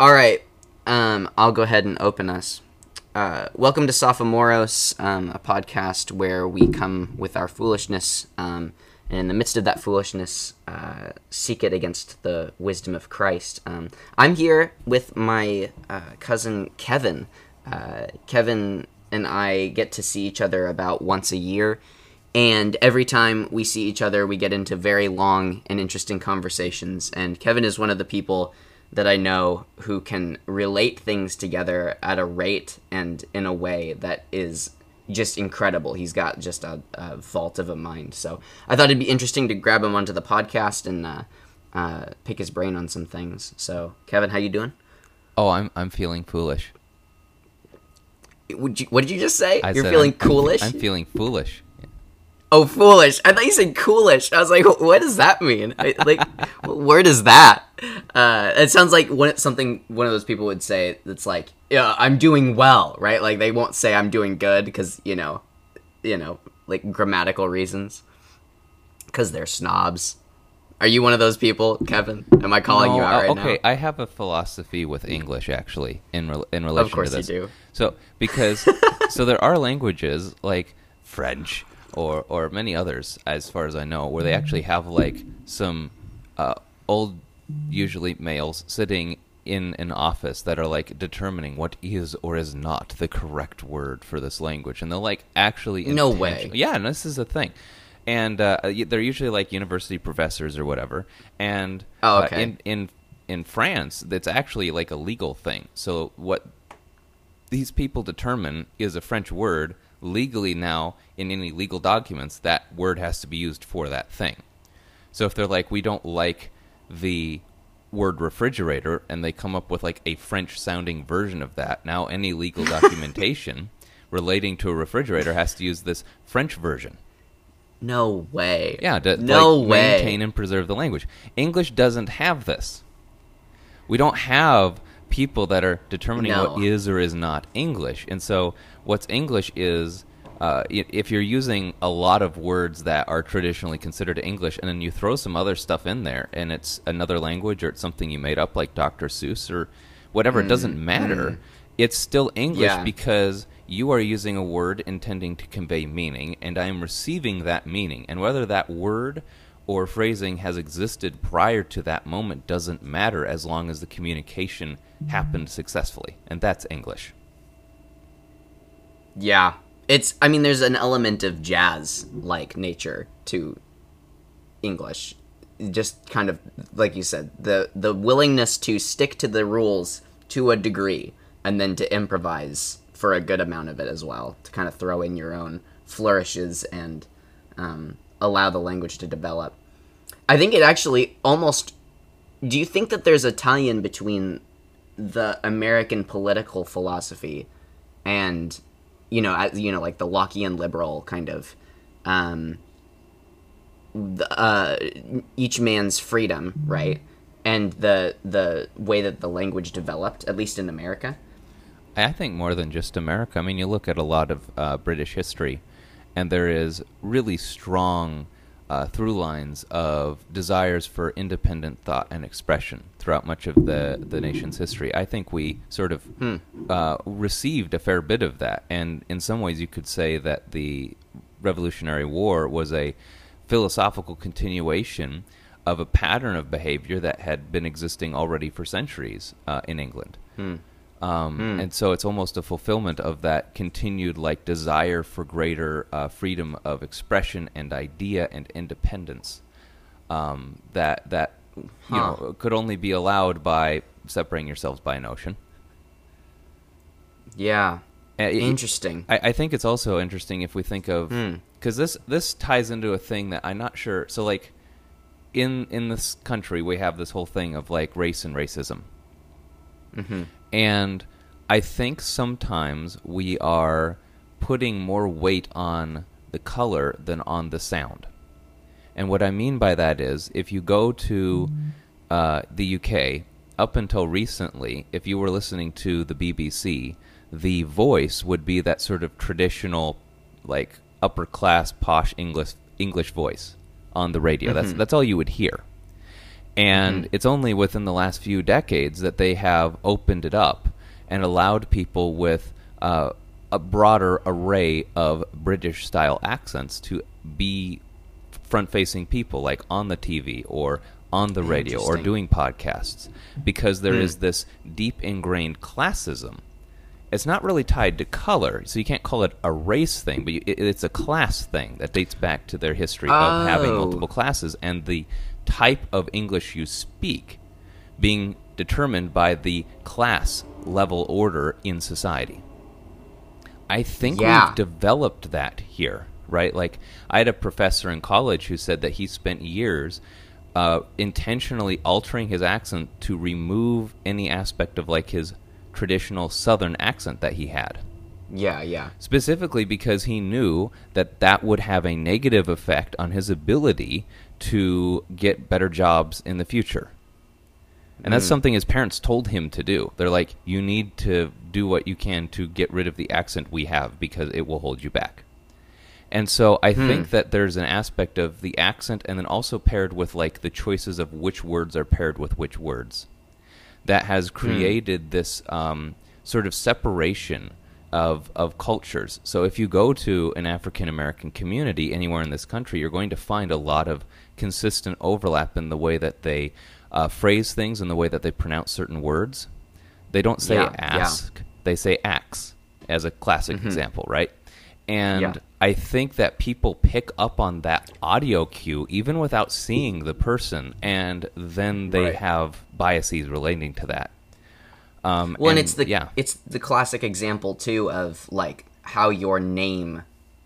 All right. Um, I'll go ahead and open us. Uh, welcome to Sophomoros, um, a podcast where we come with our foolishness, um, and in the midst of that foolishness, uh, seek it against the wisdom of Christ. Um, I'm here with my uh, cousin Kevin. Uh, Kevin and I get to see each other about once a year, and every time we see each other, we get into very long and interesting conversations. And Kevin is one of the people that I know who can relate things together at a rate and in a way that is just incredible. He's got just a, a vault of a mind. So I thought it'd be interesting to grab him onto the podcast and uh, uh, pick his brain on some things. So Kevin, how you doing? Oh, I'm I'm feeling foolish. Would you, what did you just say? I You're feeling I'm, coolish. I'm feeling foolish. Oh, foolish! I thought you said coolish. I was like, what does that mean? I, like, where does that? Uh, it sounds like one, something one of those people would say. That's like, yeah, I'm doing well, right? Like they won't say I'm doing good because you know, you know, like grammatical reasons. Because they're snobs. Are you one of those people, Kevin? Am I calling you out uh, right okay, now? I have a philosophy with English actually in re- in relation course to you this. do. So because so there are languages like French or or many others, as far as I know, where they actually have like some uh, old, usually males sitting in an office that are like determining what is or is not the correct word for this language, and they'll like actually No way. yeah, and this is a thing. And uh, they're usually like university professors or whatever. And Oh, uh, in in in France, that's actually like a legal thing. So what these people determine is a French word legally now in any legal documents. That word has to be used for that thing. So if they're like, we don't like the word refrigerator, and they come up with like a French sounding version of that, now any legal documentation relating to a refrigerator has to use this French version. no way. Yeah, to no like, way. maintain and preserve the language. English doesn't have this. We don't have people that are determining No. what is or is not English. And so, what's English is uh, if you're using a lot of words that are traditionally considered English, and then you throw some other stuff in there, and it's another language or it's something you made up, like Dr. Seuss or whatever, it doesn't matter. It's still English Mm, Yeah. because you are using a word intending to convey meaning, and I am receiving that meaning. And whether that word or phrasing has existed prior to that moment doesn't matter as long as the communication happened successfully. And that's English. Yeah. It's I mean there's an element of jazz like nature to English. Just kind of like you said, the the willingness to stick to the rules to a degree and then to improvise for a good amount of it as well, to kind of throw in your own flourishes and um, allow the language to develop. I think it actually almost do you think that there's a tie-in between the American political philosophy and you know, as, you know, like the Lockean liberal kind of, um, the, uh, each man's freedom, right? And the the way that the language developed, at least in America. I think more than just America. I mean, you look at a lot of uh, British history, and there is really strong uh, through lines of desires for independent thought and expression throughout much of the, the nation's history. I think we sort of uh, received a fair bit of that, and in some ways, you could say that the Revolutionary War was a philosophical continuation of a pattern of behavior that had been existing already for centuries uh, in England. Um, And so it's almost a fulfillment of that continued like desire for greater uh, freedom of expression and idea and independence um, that that you Huh. know could only be allowed by separating yourselves by an ocean. Yeah, it- interesting. I, I think it's also interesting if we think of Hmm. because this this ties into a thing that I'm not sure. So like in in this country we have this whole thing of like race and racism, hmm and I think sometimes we are putting more weight on the color than on the sound. And what I mean by that is, if you go to uh, the UK, up until recently, if you were listening to the BBC, the voice would be that sort of traditional, like upper class posh English English voice on the radio. That's that's all you would hear. And it's only within the last few decades that they have opened it up and allowed people with uh, a broader array of British style accents to be front facing people, like on the TV or on the radio or doing podcasts, because there is this deep ingrained classism. It's not really tied to color, so you can't call it a race thing, but you, it, it's a class thing that dates back to their history of having Oh. multiple classes and the type of English you speak being determined by the class level order in society. I think Yeah. we've developed that here, right? Like, I had a professor in college who said that he spent years uh, intentionally altering his accent to remove any aspect of like his traditional Southern accent that he had Yeah, yeah. specifically because he knew that that would have a negative effect on his ability to get better jobs in the future. And that's mm. something his parents told him to do. They're like, you need to do what you can to get rid of the accent we have because it will hold you back. And so I hmm. think that there's an aspect of the accent and then also paired with like the choices of which words are paired with which words that has hmm. created this um, sort of separation of of cultures. So if you go to an African American community anywhere in this country, you're going to find a lot of consistent overlap in the way that they uh, phrase things and the way that they pronounce certain words. They don't say Yeah, yeah. ask; they say axe, as a classic example, right? And Yeah. I think that people pick up on that audio cue even without seeing the person, and then they Right. have biases relating to that. Um, Well, and, it's the yeah, it's the classic example too of like how your name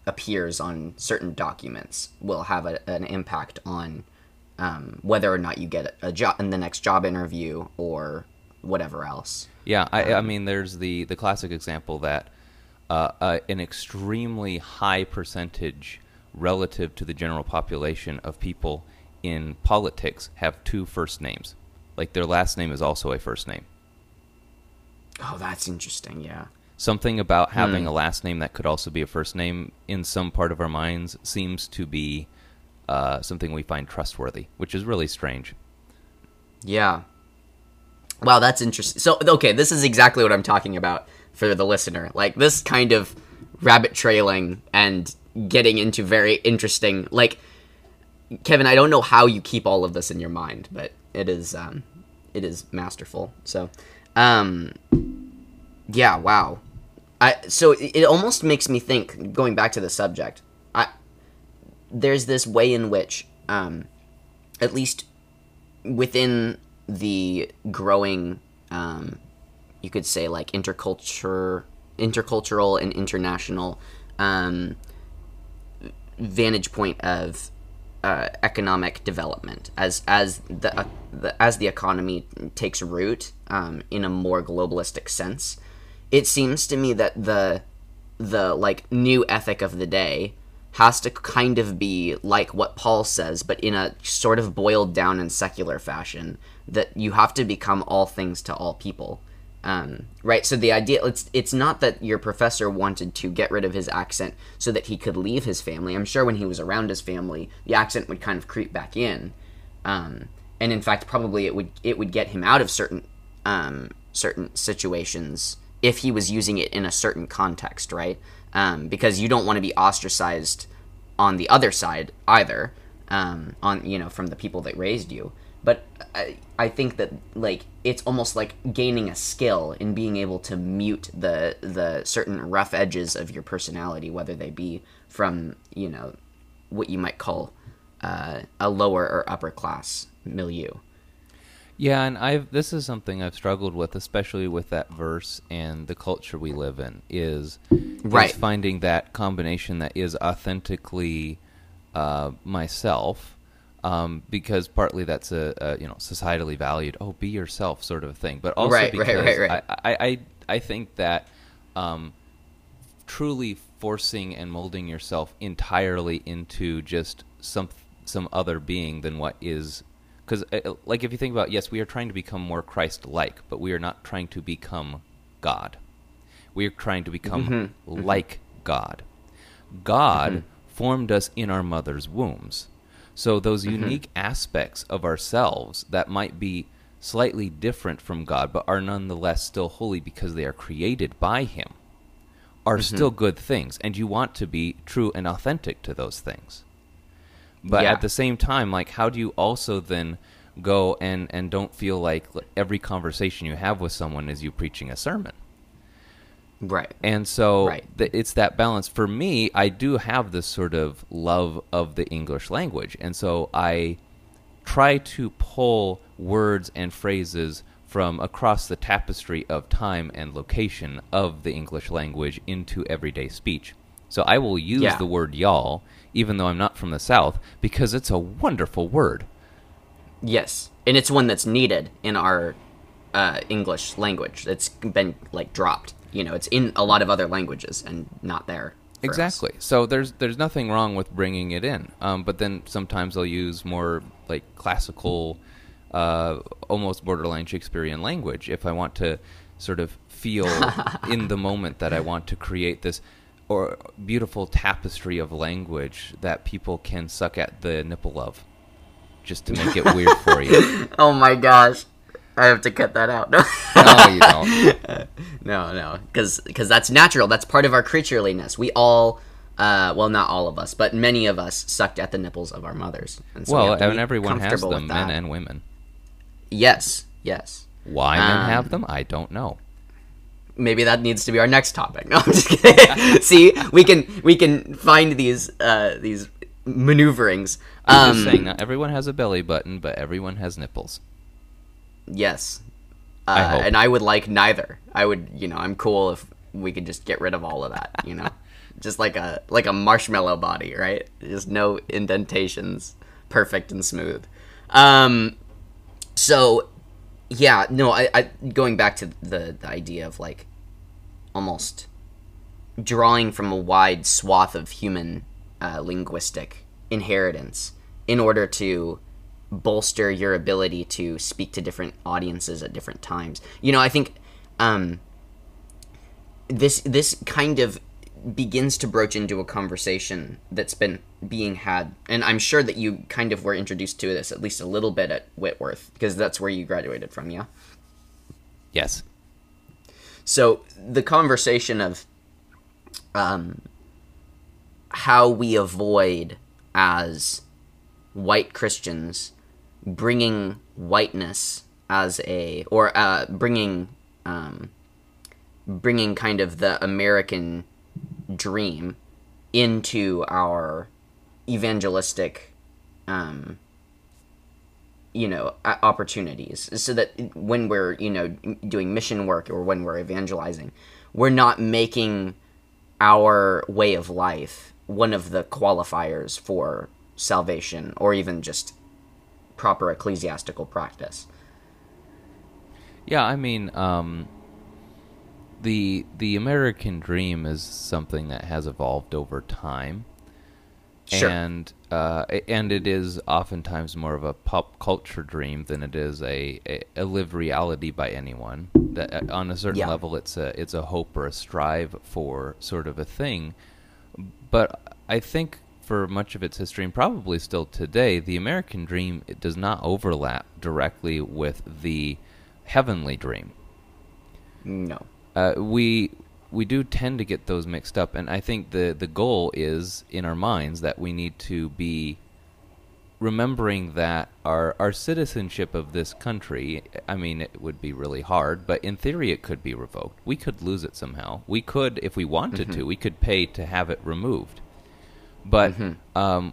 appears on certain documents will have a, an impact on um, whether or not you get a job in the next job interview or whatever else. Yeah, I, I mean, there's the the classic example that uh, uh, an extremely high percentage relative to the general population of people in politics have two first names. Like their last name is also a first name. Oh, that's interesting. Yeah. Something about having a last name that could also be a first name in some part of our minds seems to be uh, something we find trustworthy, which is really strange. Yeah. Wow, that's interesting. So, okay, this is exactly what I'm talking about for the listener. Like this kind of rabbit trailing and getting into very interesting like Kevin, I don't know how you keep all of this in your mind, but it is um it is masterful. So, um yeah, wow. I so it, almost makes me think going back to the subject. I there's this way in which um at least within the growing um, you could say like interculture intercultural and international um, vantage point of uh, economic development as as the, uh, the as the economy takes root um, in a more globalistic sense it seems to me that the the like new ethic of the day has to kind of be like what Paul says, but in a sort of boiled down and secular fashion. That you have to become all things to all people, um, right? So the idea it's it's not that your professor wanted to get rid of his accent so that he could leave his family. I'm sure when he was around his family, the accent would kind of creep back in, um, and in fact, probably it would it would get him out of certain um, certain situations if he was using it in a certain context, right? Um, because you don't want to be ostracized on the other side either, um, on you know from the people that raised you. But I, I think that like it's almost like gaining a skill in being able to mute the the certain rough edges of your personality, whether they be from you know what you might call uh, a lower or upper class milieu. Yeah, and I've this is something I've struggled with, especially with that verse and the culture we live in, is, Right. is finding that combination that is authentically uh, myself, um, because partly that's a, a you know societally valued, oh, be yourself sort of thing, but also Right, because right, right. I, I, I I think that um, truly forcing and molding yourself entirely into just some some other being than what is because like if you think about yes we are trying to become more christ-like but we are not trying to become god. We are trying to become like god. God formed us in our mother's wombs So those mm-hmm. unique aspects of ourselves that might be slightly different from God, but are nonetheless still holy because they are created by Him, are mm-hmm. still good things, and you want to be true and authentic to those things. But Yeah. at the same time, like, how do you also then go and and don't feel like every conversation you have with someone is you preaching a sermon? Right. And so Right. th- it's that balance. For me, I do have this sort of love of the English language. And so I try to pull words and phrases from across the tapestry of time and location of the English language into everyday speech. So I will use Yeah. the word y'all, even though I'm not from the South, because it's a wonderful word. Yes, and it's one that's needed in our uh, English language. It's been like dropped. You know, it's in a lot of other languages and not there. for us. Exactly. So there's there's nothing wrong with bringing it in, um, but then sometimes I'll use more like classical, uh, almost borderline Shakespearean language if I want to sort of feel in the moment that I want to create this or beautiful tapestry of language that people can suck at the nipple of, just to make it weird for you. Oh my gosh, I have to cut that out. No, you don't. no, no, because that's natural. That's part of our creatureliness. We all, uh, well, not all of us, but many of us sucked at the nipples of our mothers. And so Well, be and everyone has them, men and women. yes, yes. Why men Um, have them, I don't know. maybe that needs to be our next topic. No, I'm just kidding. See, we can we can find these uh, these maneuverings. I'm Um, just saying, not everyone has a belly button, but everyone has nipples. Yes, uh, I and I would like neither. I would, you know, I'm cool if we could just get rid of all of that. You know, just like a like a marshmallow body, right? Just no indentations, perfect and smooth. Um, so yeah, no, I, I going back to the the idea of like almost drawing from a wide swath of human uh, linguistic inheritance in order to bolster your ability to speak to different audiences at different times. You know, I think um, this this kind of begins to broach into a conversation that's been being had and i'm sure that you kind of were introduced to this at least a little bit at whitworth because that's where you graduated from yeah Yes. so the conversation of um, how we avoid as white Christians bringing whiteness as a or uh, bringing um, bringing kind of the American dream into our evangelistic um, you know opportunities. So that when we're you know doing mission work or when we're evangelizing we're not making our way of life one of the qualifiers for salvation or even just proper ecclesiastical practice Yeah, I mean, um, the the American dream is something that has evolved over time, Sure. and uh, and it is oftentimes more of a pop culture dream than it is a, a, a live reality by anyone. That uh, on a certain Yeah. level, it's a it's a hope or a strive for sort of a thing, but I think for much of its history and probably still today, the American dream it does not overlap directly with the heavenly dream. no Uh, we we do tend to get those mixed up, and I think the the goal is in our minds that we need to be remembering that our our citizenship of this country. I mean, it would be really hard, but in theory, it could be revoked. We could lose it somehow. We could, if we wanted to, we could pay to have it removed. But um,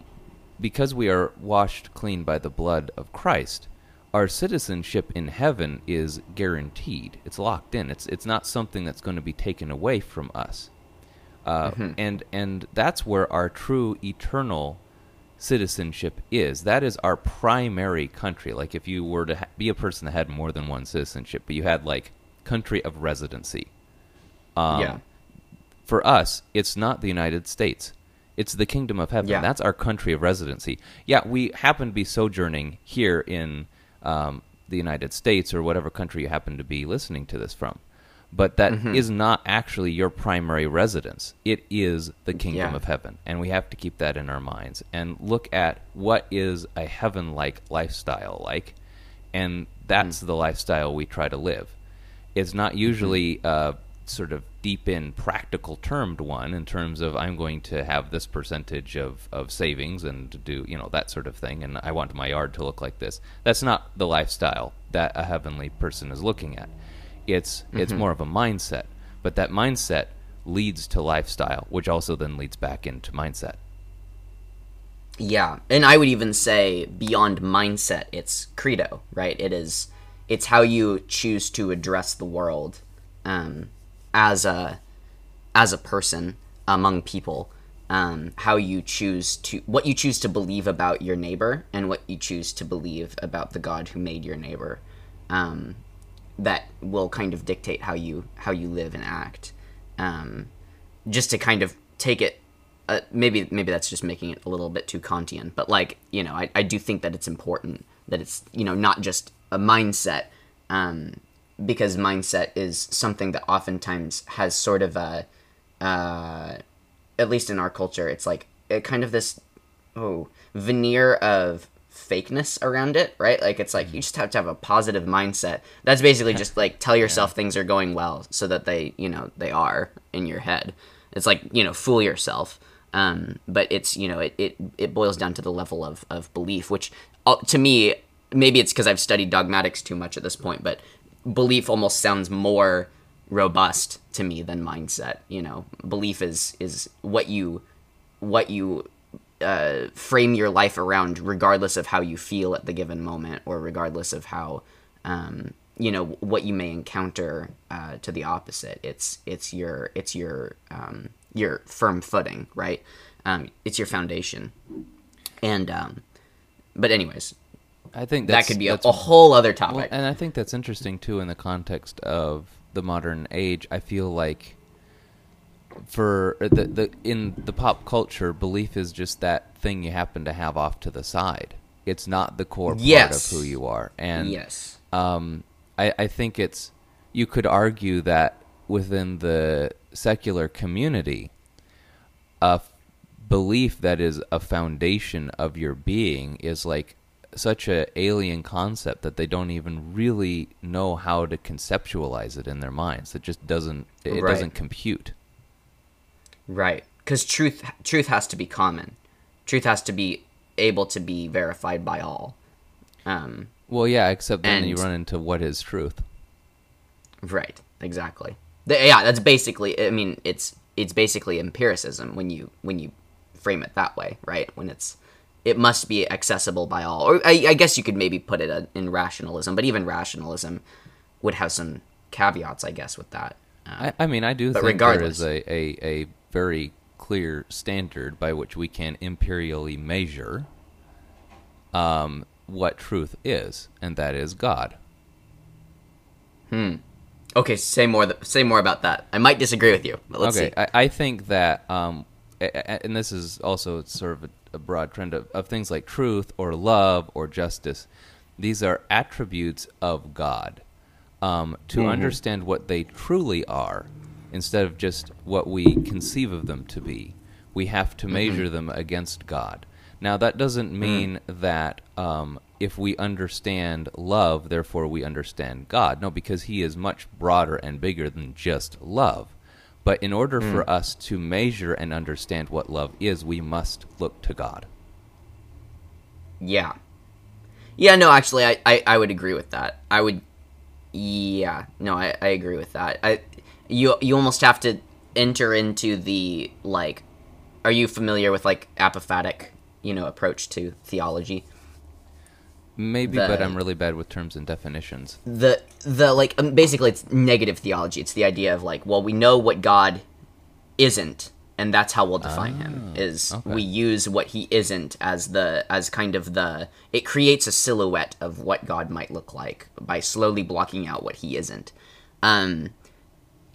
because we are washed clean by the blood of Christ, our citizenship in heaven is guaranteed. It's locked in. It's it's not something that's going to be taken away from us. Uh, And and that's where our true eternal citizenship is. That is our primary country. Like if you were to ha- be a person that had more than one citizenship, but you had like country of residency. Um, yeah for us, it's not the United States. It's the kingdom of heaven. Yeah. That's our country of residency. Yeah, we happen to be sojourning here in um, the United States or whatever country you happen to be listening to this from. but that is not actually your primary residence. It is the kingdom Yeah. of heaven, and we have to keep that in our minds and look at what is a heaven-like lifestyle like, and that's the lifestyle we try to live. It's not usually uh, sort of deep in practical termed one in terms of I'm going to have this percentage of, of savings and to do you know that sort of thing, and I want my yard to look like this. That's not the lifestyle that a heavenly person is looking at. It's it's more of a mindset, but that mindset leads to lifestyle, which also then leads back into mindset. Yeah, and I would even say beyond mindset, it's credo, right? It is, it's how you choose to address the world, um, as a, as a person among people, um, how you choose to, what you choose to believe about your neighbor, and what you choose to believe about the God who made your neighbor, um, that will kind of dictate how you how you live and act. Um, just to kind of take it uh, maybe maybe that's just making it a little bit too Kantian, but like you know, I, I do think that it's important that it's you know not just a mindset, um, because mindset is something that oftentimes has sort of a, uh, at least in our culture, it's like a kind of this oh veneer of fakeness around it, right? Like it's like you just have to have a positive mindset. That's basically just like tell yourself things are going well so that they, you know, they are in your head. It's like, you know, fool yourself. Um, but it's, you know, it, it, it boils down to the level of, of belief, which uh, to me, maybe it's because I've studied dogmatics too much at this point, but belief almost sounds more robust to me than mindset. You know, belief is, is what you, what you uh, frame your life around, regardless of how you feel at the given moment, or regardless of how um, you know what you may encounter uh, to the opposite. It's it's your it's your um, your firm footing, right? Um, it's your foundation, and um, but anyways, I think that could be a, that's a whole other topic. Well, and I think that's interesting too in the context of the modern age. I feel like for uh, the the in the pop culture, belief is just that thing you happen to have off to the side. It's not the core part of who you are. And yes, um, I, I think it's you could argue that within the secular community, a f- belief that is a foundation of your being is like such a alien concept that they don't even really know how to conceptualize it in their minds. It just doesn't it Right. doesn't compute. right. Because truth truth has to be common. Truth has to be able to be verified by all. Um, Well, yeah, except then you run into what is truth. Right. Exactly. The, yeah, that's basically. I mean, it's it's basically empiricism when you when you frame it that way, right? When it's it must be accessible by all, or I, I guess you could maybe put it in rationalism, but even rationalism would have some caveats, I guess, with that. Uh, I, I mean, I do But think regardless. there is a, a, a very clear standard by which we can imperially measure um, what truth is, and that is God. Hmm. Okay, say more. Th- say more about that. I might disagree with you, but let's okay, see. I, I think that, um, and this is also sort of a, a broad trend of, of things like truth or love or justice. These are attributes of God. Um, to Mm-hmm. understand what they truly are, instead of just what we conceive of them to be, we have Mm-hmm. to measure them against God. Now, that doesn't Mm. mean that um, if we understand love, therefore we understand God. No, because He is much broader and bigger than just love. But in order Mm. for us to measure and understand what love is, we must look to God. Yeah. Yeah, no, actually, I, I, I would agree with that. I would, yeah, no, I, I agree with that. I, you, you almost have to enter into the, like, are you familiar with, like, apophatic, you know, approach to theology? Maybe, The- but I'm really bad with terms and definitions. the the like um, basically it's negative theology it's the idea of like well we know what god isn't and that's how we'll define him is okay. we use what he isn't as the as kind of the it creates a silhouette of what god might look like by slowly blocking out what he isn't um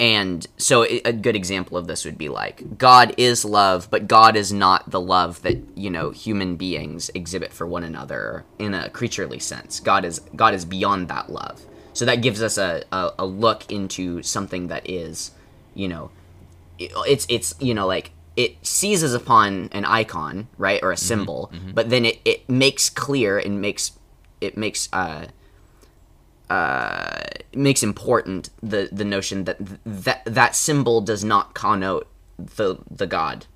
and so a good example of this would be like god is love but god is not the love that you know human beings exhibit for one another in a creaturely sense. God is god is beyond that love. So that gives us a, a, a look into something that is, you know, it- it's it's you know like it seizes upon an icon right or a symbol, but then it, it makes clear and makes it makes uh uh makes important the the notion that th- that that symbol does not connote the the god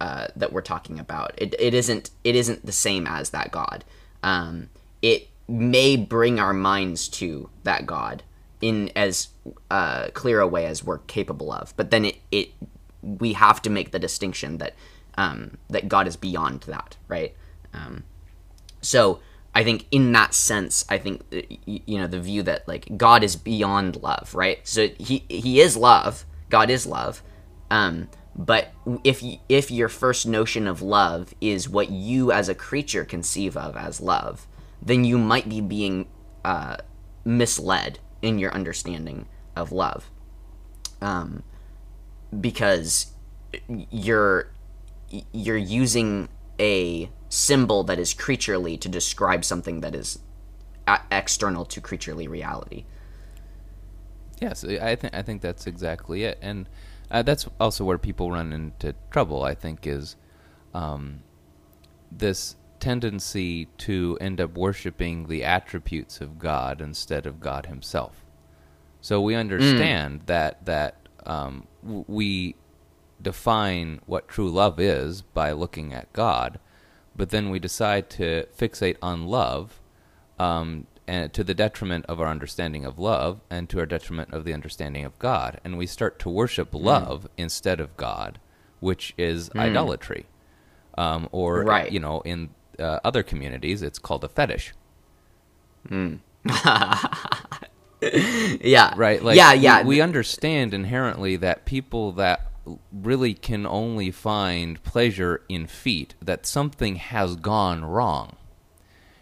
uh, that we're talking about. It, it isn't it isn't the same as that God. Um, it may bring our minds to that God in as uh, clear a way as we're capable of, but then it, it we have to make the distinction that um, that God is beyond that, right? Um, so I think in that sense, I think uh, you know the view that like God is beyond love, right? So he he is love. God is love. Um, but if y- if your first notion of love is what you as a creature conceive of as love, then you might be being uh, misled in your understanding of love, um, because you're you're using a symbol that is creaturely to describe something that is a- external to creaturely reality. Yes, I think I think that's exactly it, and uh, that's also where people run into trouble. I think is um, this tendency to end up worshiping the attributes of God instead of God Himself. So we understand that that um, w- we define what true love is by looking at God, but then we decide to fixate on love, um, and to the detriment of our understanding of love, and to our detriment of the understanding of God, and we start to worship love instead of God, which is idolatry, um, or Right. you know, in uh, other communities, it's called a fetish. Yeah. right like yeah, we- yeah. we, understand inherently that people that really can only find pleasure in feet that something has gone wrong.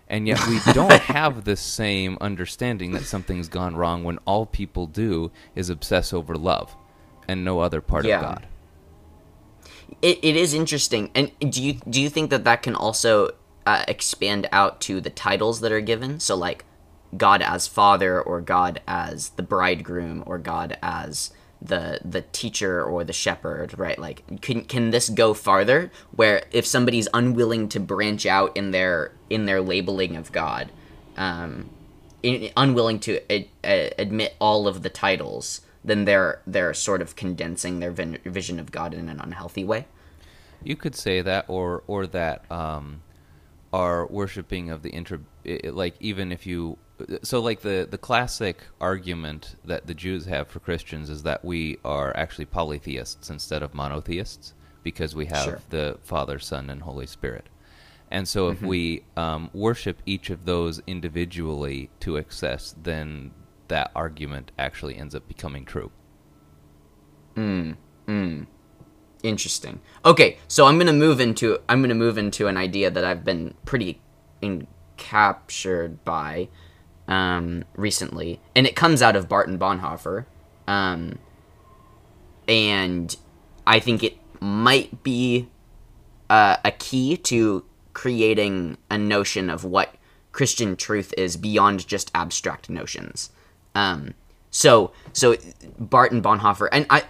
And yet we don't have the same understanding that something's gone wrong when all people do is obsess over love and no other part Yeah. of god. It, it is interesting. And do you do you think that that can also uh, expand out to the titles that are given? So like god as father or god as the bridegroom or god as the the teacher or the shepherd right? Like can can this go farther where if somebody's unwilling to branch out in their in their labeling of god um in, unwilling to ad, uh, admit all of the titles then they're they're sort of condensing their vin- vision of god in an unhealthy way? You could say that, or or that um, our worshiping of the inter, i- i- like even if you, so like the the classic argument that the Jews have for Christians is that we are actually polytheists instead of monotheists because we have Sure. the Father, Son, and Holy Spirit. And so, if mm-hmm. we um, worship each of those individually to excess, then that argument actually ends up becoming true. Mm, mm. Interesting. Okay, so I'm gonna move into I'm gonna move into an idea that I've been pretty encaptured by um, recently, and it comes out of Barth and Bonhoeffer, um, and I think it might be uh, a key to creating a notion of what Christian truth is beyond just abstract notions. Um, so, so Barth and Bonhoeffer, and I,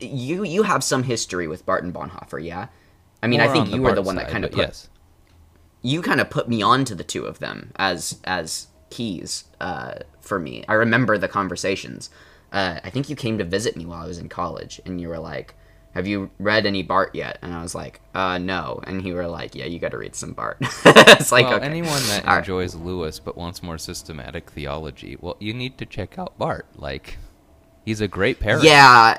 you, you have some history with Barth and Bonhoeffer, yeah. I mean, I think you were the one that kind of put yes. you kind of put me onto the two of them as as keys uh, for me. I remember the conversations. Uh, I think you came to visit me while I was in college, and you were like, "Have you read any Barth yet?" And I was like, "Uh, no." And you were like, "Yeah, you got to read some Barth." it's like well, okay. anyone that All right. enjoys Lewis but wants more systematic theology, well, you need to check out Barth. Like, he's a great parent. Yeah.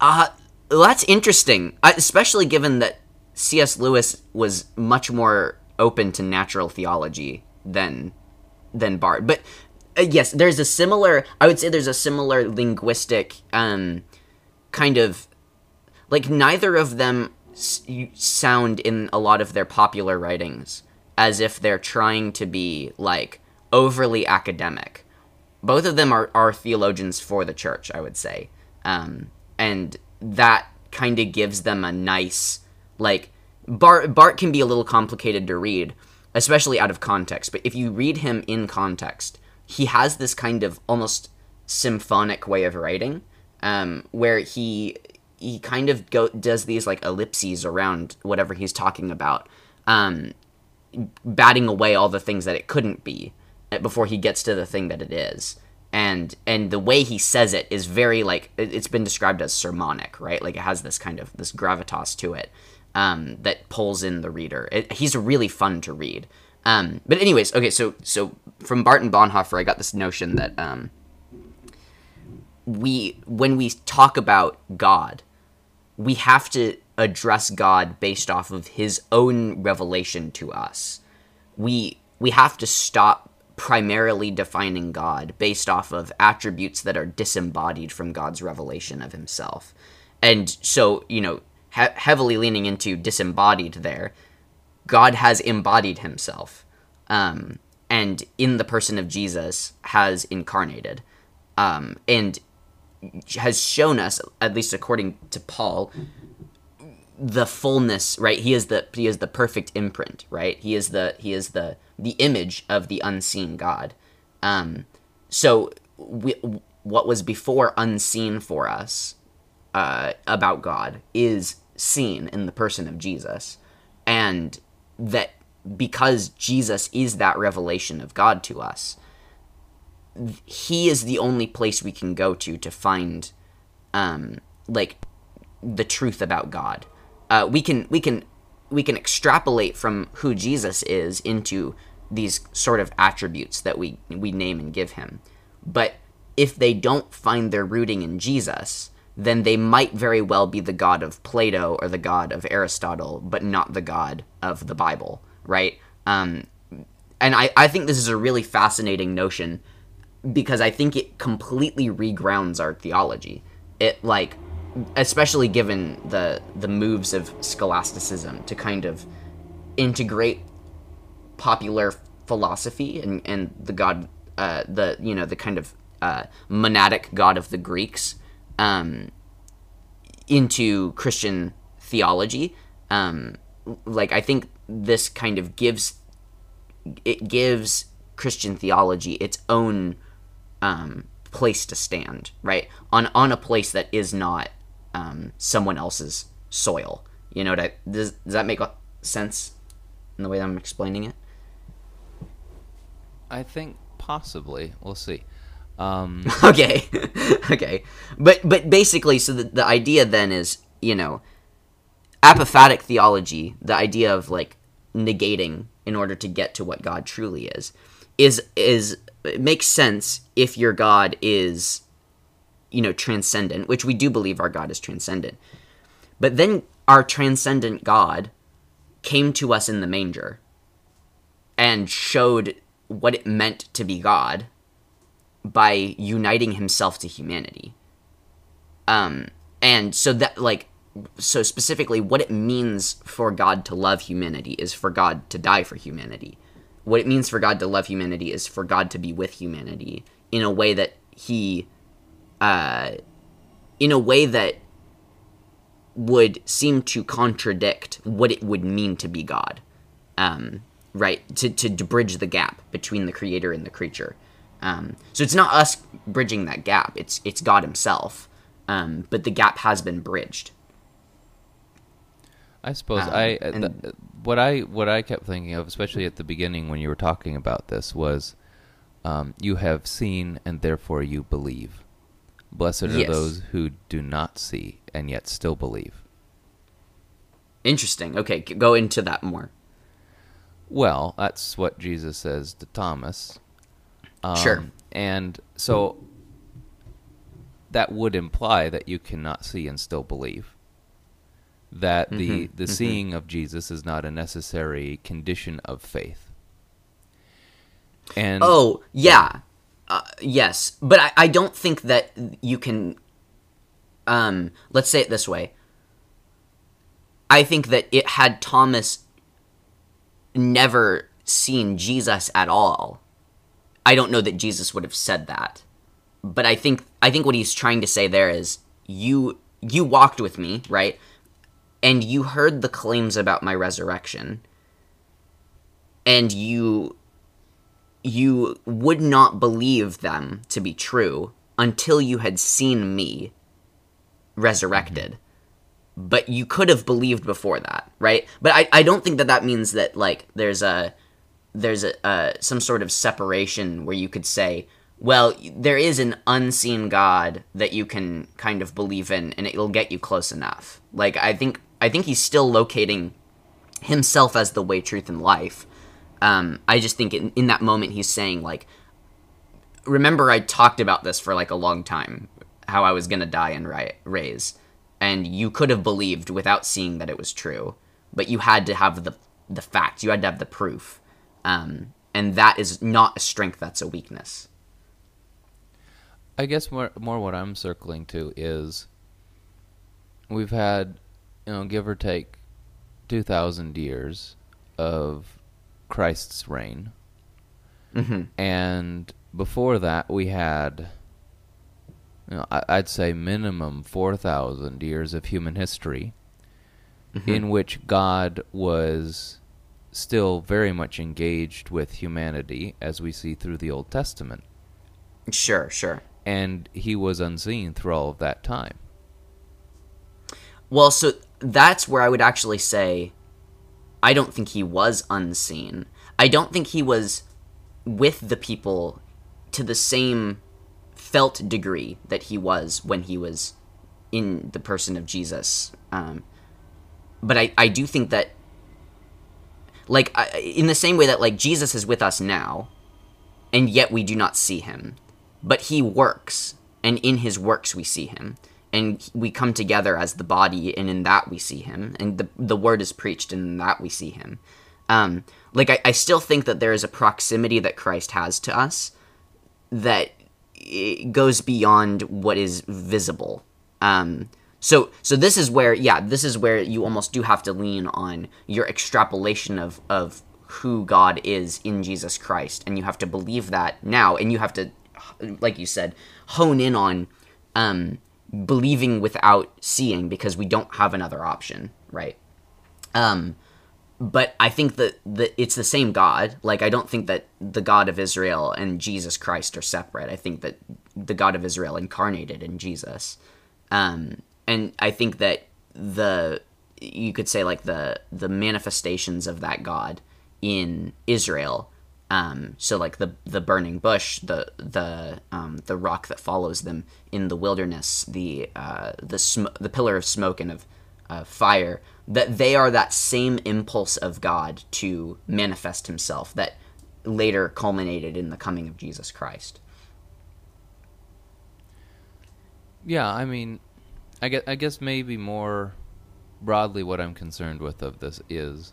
Uh, that's interesting, uh, especially given that C.S. Lewis was much more open to natural theology than than Barth. But uh, yes, there's a similar. I would say there's a similar linguistic um, kind of like neither of them s- sound in a lot of their popular writings as if they're trying to be like overly academic both of them are, are theologians for the church, I would say. Um, and that kind of gives them a nice, like, Barth, Barth can be a little complicated to read, especially out of context. But if you read him in context, he has this kind of almost symphonic way of writing, um, where he he kind of go does these like ellipses around whatever he's talking about, um, batting away all the things that it couldn't be uh, before he gets to the thing that it is. And and the way he says it is very like it's been described as sermonic, right? Like it has this kind of this gravitas to it um, that pulls in the reader. It, he's really fun to read. Um, but anyways, okay, so so from Barth and Bonhoeffer, I got this notion that um, we when we talk about God, we have to address God based off of His own revelation to us. We we have to stop primarily defining God based off of attributes that are disembodied from God's revelation of Himself, and so you know he- heavily leaning into disembodied there. God has embodied Himself, um, and in the person of Jesus has incarnated, um, and has shown us, at least according to Paul, the fullness. Right, he is the he is the perfect imprint. Right, he is the he is the the image of the unseen God. Um, so we, what was before unseen for us uh, about God is seen in the person of Jesus, and that because Jesus is that revelation of God to us, he is the only place we can go to to find um like the truth about God. Uh, we can we can we can extrapolate from who Jesus is into these sort of attributes that we we name and give him. But if they don't find their rooting in Jesus, then they might very well be the god of Plato or the god of Aristotle, but not the god of the Bible, right? Um, and I, I think this is a really fascinating notion because I think it completely regrounds our theology. It like especially given the the moves of scholasticism to kind of integrate popular philosophy and, and the god uh, the you know the kind of uh, monadic god of the Greeks um, into Christian theology. Um, like I think this kind of gives it gives Christian theology its own um, place to stand, right? On on a place that is not um, someone else's soil. You know, that does, does that make sense in the way that I'm explaining it? I think possibly. We'll see. Um, okay, okay, but but basically, so the the idea then is you know, apophatic theology, the idea of like negating in order to get to what God truly is, is is makes sense if your God is, you know, transcendent, which we do believe our God is transcendent. But then our transcendent God came to us in the manger and showed what it meant to be God by uniting himself to humanity. Um, and so that, like, so specifically, what it means for God to love humanity is for God to die for humanity. What it means for God to love humanity is for God to be with humanity in a way that he, uh, in a way that would seem to contradict what it would mean to be God. Um, right? To, to, to bridge the gap between the creator and the creature. Um, so it's not us bridging that gap. It's it's God Himself. Um, but the gap has been bridged. I suppose Um, I uh, and- th- what I what I kept thinking of, especially at the beginning when you were talking about this, was um, you have seen and therefore you believe. Blessed are Yes. those who do not see and yet still believe. Interesting. Okay, go into that more. Well, that's what Jesus says to Thomas. Um, Sure. And so that would imply that you cannot see and still believe. That the, Mhm, the mhm. seeing of Jesus is not a necessary condition of faith. And Oh yeah, uh, yes, but I, I don't think that you can. Um, let's say it this way. I think that it had Thomas never seen Jesus at all. I don't know that Jesus would have said that, but I think I think what he's trying to say there is you you walked with me right, and you heard the claims about my resurrection, and you you would not believe them to be true until you had seen me resurrected. But you could have believed before that, right? But I, I don't think that that means that like there's a there's a uh, some sort of separation where you could say, well, there is an unseen God that you can kind of believe in, and it'll get you close enough. Like I think I think he's still locating himself as the way, truth, and life. Um, I just think in, in that moment he's saying like, remember I talked about this for like a long time, how I was gonna die and ri- raise, and you could have believed without seeing that it was true, but you had to have the the facts, you had to have the proof, um, and that is not a strength; that's a weakness. I guess more more what I'm circling to is we've had, you know, give or take, two thousand years of Christ's reign, Mm-hmm. and before that we had, you know, I'd say minimum four thousand years of human history, in which God was still very much engaged with humanity, as we see through the Old Testament, Sure, sure. and He was unseen through all of that time. Well, so that's where I would actually say I don't think he was unseen. I don't think he was with the people to the same felt degree that he was when he was in the person of Jesus. Um, but I, I do think that, like, in the same way that, like, Jesus is with us now, and yet we do not see him. But he works, and in his works we see him. And we come together as the body, and in that we see him. And the, the word is preached, and in that we see him. Um, like, I, I still think that there is a proximity that Christ has to us that it goes beyond what is visible. Um, so so this is where yeah, this is where you almost do have to lean on your extrapolation of of who God is in Jesus Christ, and you have to believe that now, and you have to, like you said, hone in on um, believing without seeing because we don't have another option, right? Um, but I think that the, it's the same God. Like I don't think that the God of Israel and Jesus Christ are separate. I think that the God of Israel incarnated in Jesus, um, and I think that the you could say like the the manifestations of that God in Israel. Um, so like the the burning bush, the the um, the rock that follows them in the wilderness, the uh, the sm- the pillar of smoke and of uh, fire, that they are that same impulse of God to manifest Himself that later culminated in the coming of Jesus Christ. Yeah, I mean, I guess, I guess maybe more broadly what I'm concerned with of this is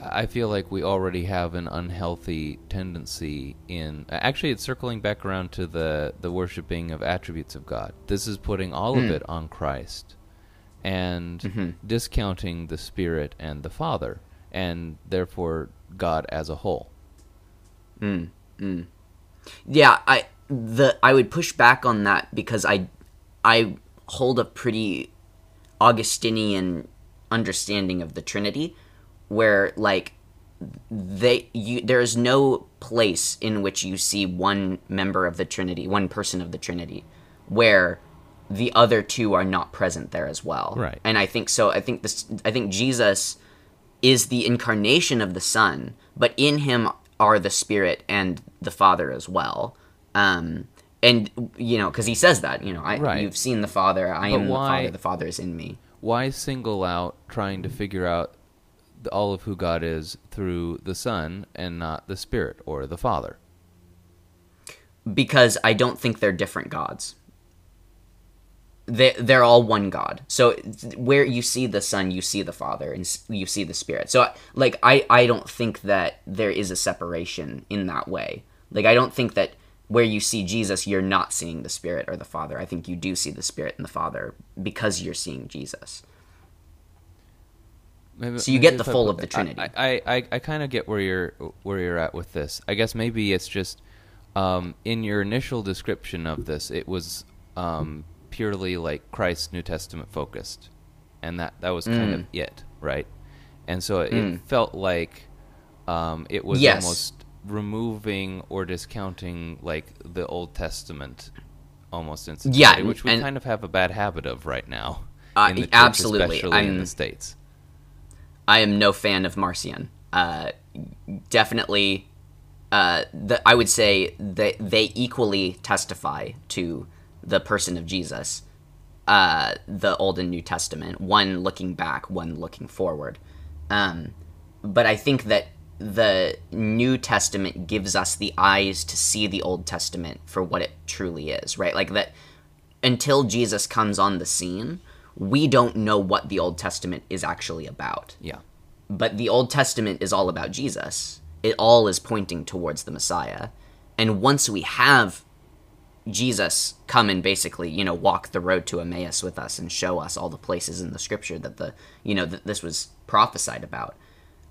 I feel like we already have an unhealthy tendency in actually it's circling back around to the the worshiping of attributes of God. This is putting all of hmm. it on Christ and mm-hmm. discounting the Spirit and the Father and therefore God as a whole. Mm, mm. Yeah, I the I would push back on that because I I hold a pretty Augustinian understanding of the Trinity where like they you there is no place in which you see one member of the Trinity, one person of the Trinity where the other two are not present there as well. Right. And I think so I think this I think Jesus is the incarnation of the Son, but in him are the Spirit and the Father as well. Um, and you know, because he says that, you know, I, Right. you've seen the Father, I But am why- the Father, the Father is in me. why single out trying to figure out the, all of who God is through the Son and not the Spirit or the Father? Because I don't think they're different gods. They they're all one God. So where you see the Son, you see the Father, and you see the Spirit. So like I I don't think that there is a separation in that way. Like I don't think that where you see Jesus, you're not seeing the Spirit or the Father. I think you do see the Spirit and the Father because you're seeing Jesus. Maybe, So you get the if I full of the Trinity. I, I, I, I kind of get where you're where you're at with this. I guess maybe it's just um, in your initial description of this, it was um, purely like Christ's New Testament focused, and that that was kind Mm. of it, right? And so it, it felt like um, it was Yes. almost removing or discounting like the Old Testament almost in Yeah, which we and- kind of have a bad habit of right now. Uh, in the church, absolutely. especially I'm- in the states. I am no fan of Marcion. Uh, definitely, uh, the, I would say that they equally testify to the person of Jesus, uh, the Old and New Testament. One looking back, one looking forward. Um, but I think that the New Testament gives us the eyes to see the Old Testament for what it truly is, right? Like that until Jesus comes on the scene, we don't know what the Old Testament is actually about Yeah. but the Old Testament is all about Jesus. It all is pointing towards the Messiah. And once we have Jesus come and basically, you know, walk the road to Emmaus with us and show us all the places in the scripture that the, you know, that this was prophesied about.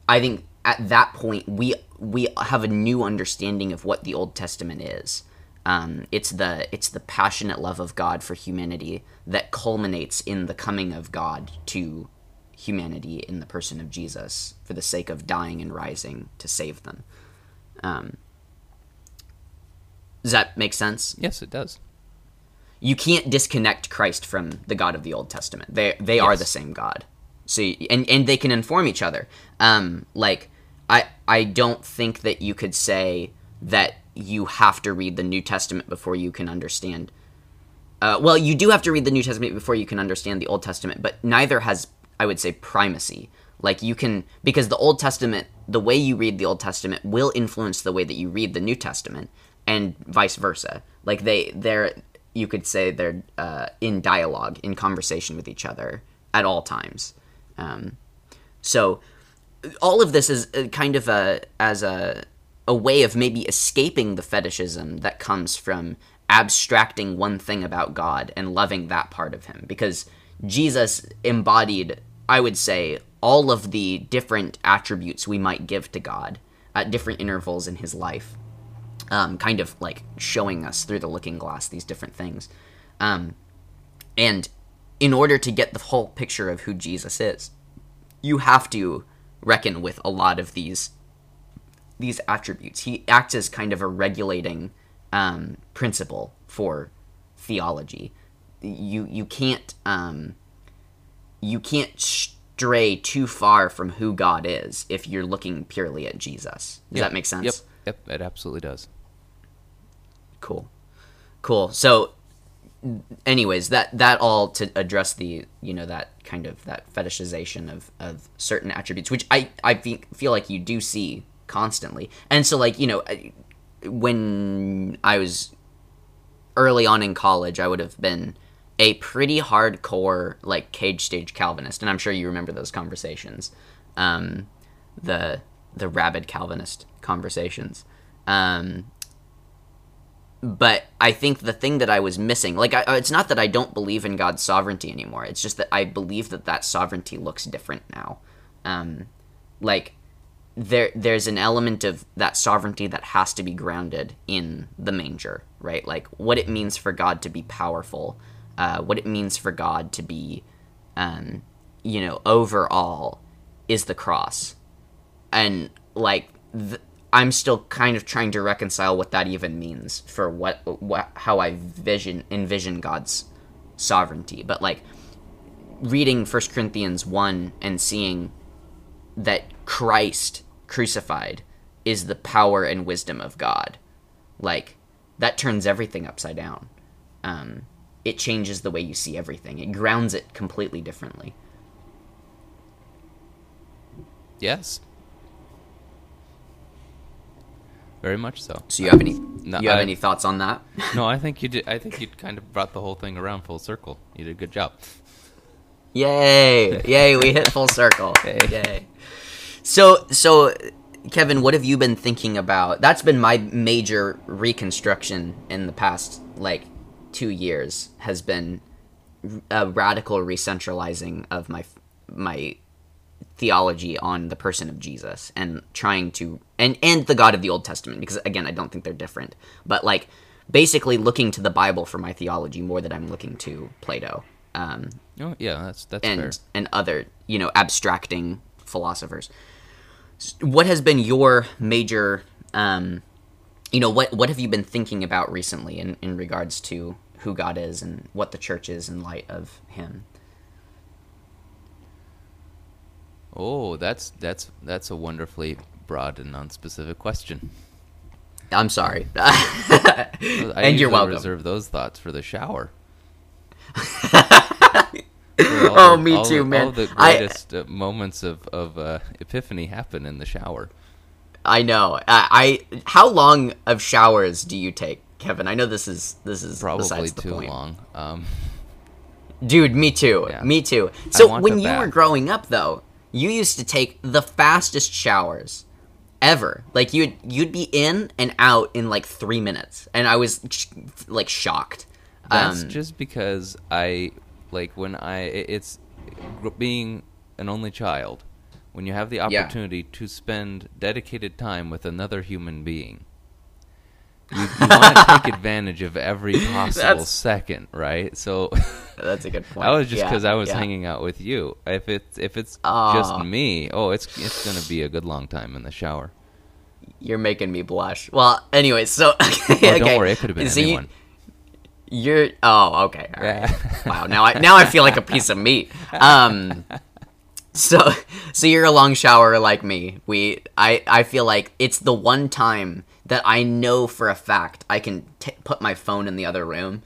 I think at that point we we have a new understanding of what the Old Testament is. Um, it's the it's the passionate love of God for humanity that culminates in the coming of God to humanity in the person of Jesus for the sake of dying and rising to save them. Um, does that make sense? Yes, it does. You can't disconnect Christ from the God of the Old Testament. They they are the same God. So y- and and they can inform each other. Um, like I I don't think that you could say that you have to read the New Testament before you can understand. Uh, well, you do have to read the New Testament before you can understand the Old Testament, but neither has I would say primacy. Like you can because the Old Testament, the way you read the Old Testament will influence the way that you read the New Testament, and vice versa. Like they they're you could say they're uh, in dialogue, in conversation with each other at all times. Um, so all of this is uh, kind of a as a a way of maybe escaping the fetishism that comes from abstracting one thing about God and loving that part of him. Because Jesus embodied I would say all of the different attributes we might give to God at different intervals in his life um, kind of like showing us through the looking glass these different things. Um, and in order to get the whole picture of who Jesus is you have to reckon with a lot of these these attributes. He acts as kind of a regulating um, principle for theology. You you can't um, you can't stray too far from who God is if you're looking purely at Jesus. Does Yep. that make sense? Yep. Yep. It absolutely does. Cool. Cool. So anyways, that that all to address the, you know, that kind of that fetishization of of certain attributes, which I I feel like you do see constantly. And so like, you know, when I was early on in college, I would have been a pretty hardcore like cage stage Calvinist, and I'm sure you remember those conversations, um, the the rabid Calvinist conversations. Um, but I think the thing that I was missing, like, I, it's not that I don't believe in God's sovereignty anymore. It's just that I believe that that sovereignty looks different now. Um, like, there, there's an element of that sovereignty that has to be grounded in the manger, right? Like, what it means for God to be powerful, uh, what it means for God to be, um, you know, overall, is the cross and like th- I'm still kind of trying to reconcile what that even means for what, what how I vision envision God's sovereignty. But like reading 1 Corinthians 1 and seeing that Christ crucified is the power and wisdom of God. Like that turns everything upside down. Um, it changes the way you see everything. It grounds it completely differently. Yes. Very much so. So you have any No, you have I- any thoughts on that? No, I think you did. I think you kind of brought the whole thing around full circle. You did a good job. Yay! Yay! We hit full circle. Hey. Yay! So, so, Kevin, what have you been thinking about? That's been my major reconstruction in the past like two years. Has been a radical recentralizing of my my theology on the person of Jesus and trying to and and the God of the Old Testament because again I don't think they're different but like basically looking to the Bible for my theology more than I'm looking to Plato um, Oh, yeah, that's that's and fair. and other you know abstracting philosophers. What has been your major um, you know, what what have you been thinking about recently in in regards to who God is and what the church is in light of Him? Oh, that's that's that's a wonderfully broad and non-specific question. I'm sorry, I and you're welcome. Reserve those thoughts for the shower. Oh, me too, All man. All the greatest uh, moments of of uh, epiphany happen in the shower. I know. I, I how long of showers do you take, Kevin? I know this is this is Probably the too point. long. Um, Dude, me too. Yeah. Me too. So when you were growing up though, you used to take the fastest showers ever. Like you'd you'd be in and out in like 3 minutes. And I was sh- like shocked. That's Um, just because I like when I i- it's being an only child. When you have the opportunity to spend dedicated time with another human being, you, you want to take advantage of every possible That's- second, right? So that's a good point. that was just Yeah, because I was yeah. hanging out with you. If it's if it's just me, oh, it's it's gonna be a good long time in the shower. You're making me blush. Well, anyway, so Oh, okay. don't worry, it could have been So you- anyone. You're oh okay. right. Yeah. wow. Now I now I feel like a piece of meat. Um. So so you're a long shower like me. We I I feel like it's the one time that I know for a fact I can t- put my phone in the other room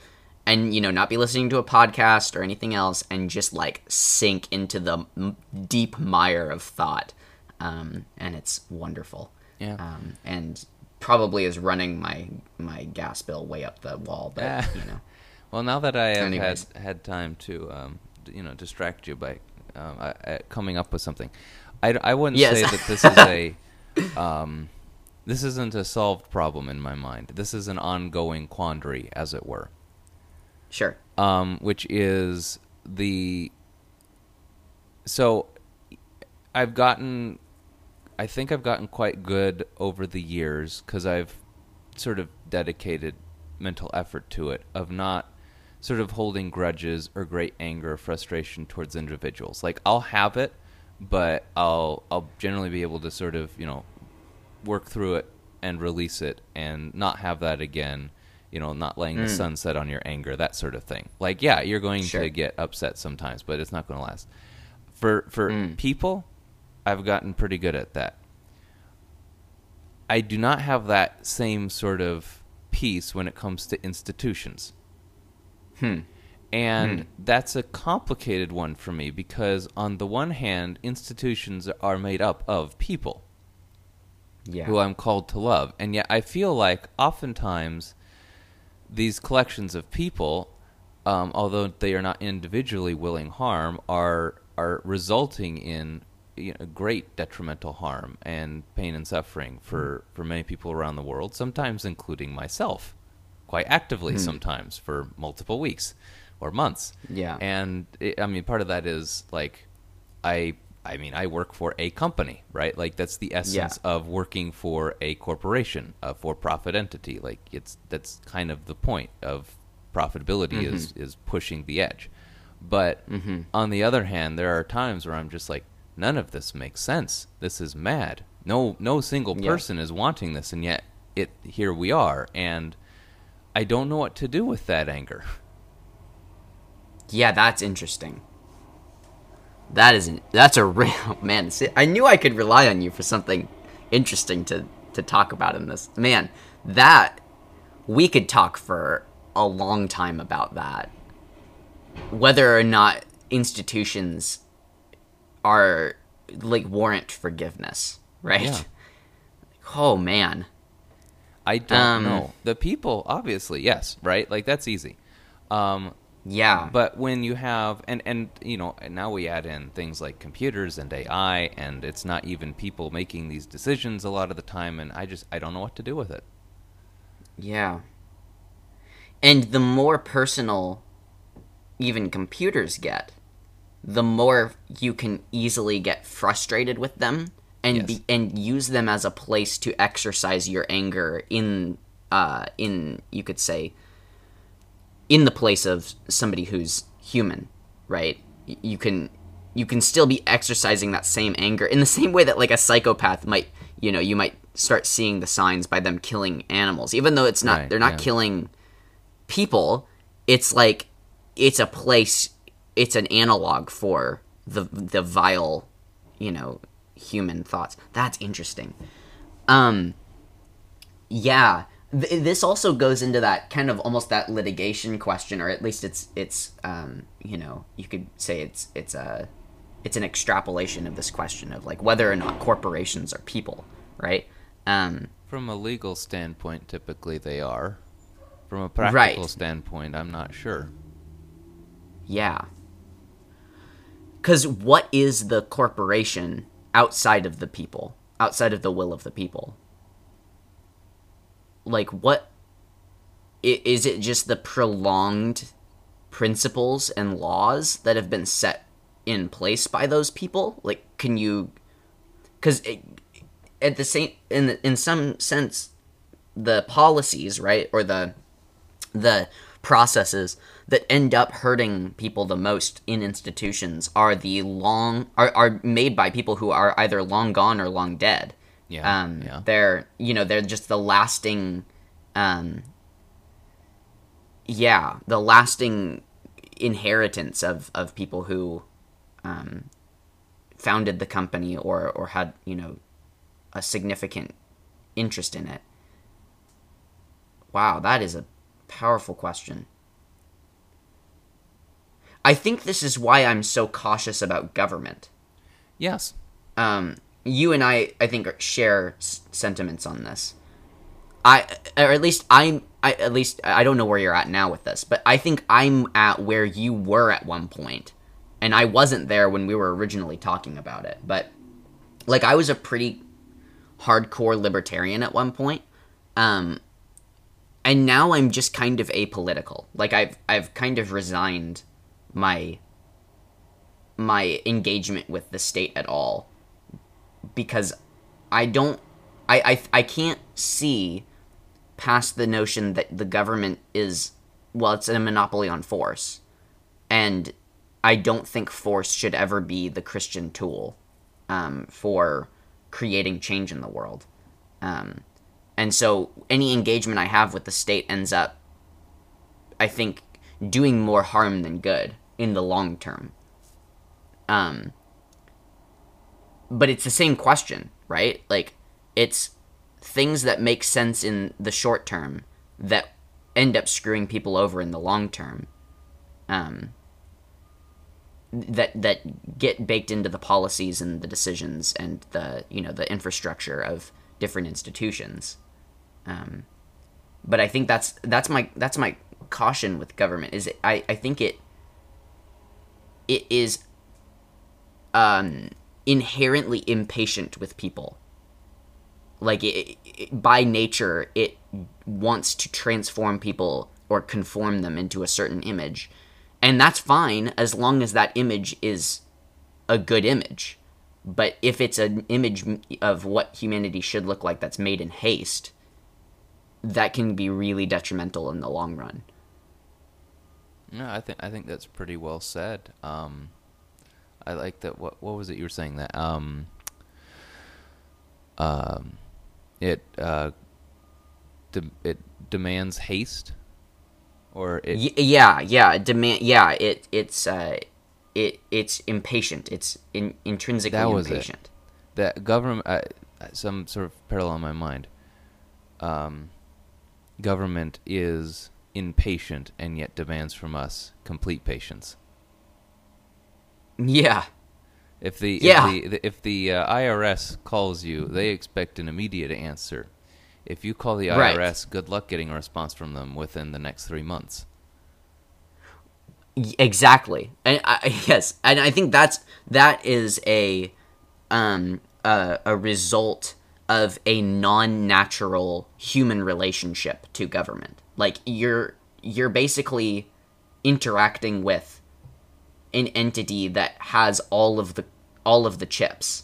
and you know not be listening to a podcast or anything else and just like sink into the m- deep mire of thought. Um, and it's wonderful. Yeah. Um, and probably is running my my gas bill way up the wall, but you know. Well, now that I have Anyways. had had time to, um, d- you know, distract you by um, I, I, coming up with something, i, I wouldn't Yes. say that this is a, um, this isn't a solved problem in my mind. This is an ongoing quandary, as it were, Sure. um, which is the. So, I've gotten, I think I've gotten quite good over the years because I've sort of dedicated mental effort to it of not sort of holding grudges or great anger or frustration towards individuals. Like I'll have it, but I'll I'll generally be able to sort of, you know, work through it and release it and not have that again, you know, not letting the hmm. sun set on your anger, that sort of thing. Like yeah, you're going Sure. to get upset sometimes, but it's not going to last. For for hmm. people, I've gotten pretty good at that. I do not have that same sort of peace when it comes to institutions. Hmm. And hmm. that's a complicated one for me because, on the one hand, institutions are made up of people Yeah. who I'm called to love. And yet, I feel like oftentimes these collections of people, um, although they are not individually willing harm, are are resulting in you know, great detrimental harm and pain and suffering for, for many people around the world, sometimes including myself, quite actively sometimes for multiple weeks or months. Yeah. And it, I mean, part of that is like, I I mean, I work for a company, right? Like that's the essence of working for a corporation, a for-profit entity. Like it's that's kind of the point of profitability mm-hmm. is is pushing the edge. But mm-hmm. on the other hand, there are times where I'm just like, none of this makes sense. This is mad. No no single Yeah. person is wanting this, and yet it here we are, and I don't know what to do with that anger. Yeah, that's interesting. That is that's a real man. I knew I could rely on you for something interesting to to talk about in this. Man, that we could talk for a long time about that. Whether or not institutions are like warrant forgiveness, right? Yeah. Oh man. I don't Um, know. The people, obviously, yes, right? Like that's easy. Um, Yeah. but when you have and and you know, and now we add in things like computers and AI, and it's not even people making these decisions a lot of the time, and I just I don't know what to do with it. Yeah. And the more personal even computers get, the more you can easily get frustrated with them and Yes. be, and use them as a place to exercise your anger in uh in you could say in the place of somebody who's human, right? You can you can still be exercising that same anger in the same way that like a psychopath might, you know, you might start seeing the signs by them killing animals, even though it's not Right, they're not yeah. killing people. It's like it's a place, it's an analog for the the vile, you know, human thoughts. That's interesting. Um, yeah, Th- this also goes into that kind of almost that litigation question, or at least it's it's um, you know you could say it's it's a it's an extrapolation of this question of like whether or not corporations are people, right? Um, From a legal standpoint, typically they are. From a practical Right. standpoint, I'm not sure. yeah. Because what is the corporation outside of the people, outside of the will of the people? Like, what is it? Just the prolonged principles and laws that have been set in place by those people? Like, can you? Because at the same, in in some sense, the policies, right, or the the processes that end up hurting people the most in institutions are the long are, are made by people who are either long gone or long dead Yeah. um yeah. they're you know they're just the lasting um yeah the lasting inheritance of of people who um founded the company or or had you know a significant interest in it wow that is a powerful question i think this is why i'm so cautious about government Yes. um, you and I, I think, share s- sentiments on this. I, or at least I'm, I, at least I don't know where you're at now with this, but I think I'm at where you were at one point, and I wasn't there when we were originally talking about it. But like, I was a pretty hardcore libertarian at one point, um, and now I'm just kind of apolitical. Like I've, I've kind of resigned my my engagement with the state at all because I don't I, I I can't see past the notion that the government is well it's a monopoly on force. And I don't think force should ever be the Christian tool um, for creating change in the world. Um, and so any engagement I have with the state ends up I think doing more harm than good in the long term. Um but it's the same question right? Like it's things that make sense in the short term that end up screwing people over in the long term um that that get baked into the policies and the decisions and the you know the infrastructure of different institutions. Um but i think that's that's my that's my caution with government is it, i i think it it is um, inherently impatient with people. Like it, it, by nature, it wants to transform people or conform them into a certain image, and that's fine as long as that image is a good image. But if it's an image of what humanity should look like that's made in haste, that can be really detrimental in the long run. No, I think I think that's pretty well said. Um, I like that. What what was it you were saying that? Um, um, it uh, de- it demands haste, or it Y- yeah, yeah, demand. Yeah, it it's uh, it it's impatient. It's in, intrinsically That was it. impatient. that government uh, some sort of parallel in my mind. Um, government is impatient and yet demands from us complete patience. Yeah, If the Yeah. if the if the uh, IRS calls you, they expect an immediate answer. If you call the Right. IRS, good luck getting a response from them within the next three months. exactly. And I, yes, and I think that's that is a um a, a result of a non-natural human relationship to government. Like you're you're basically interacting with an entity that has all of the all of the chips.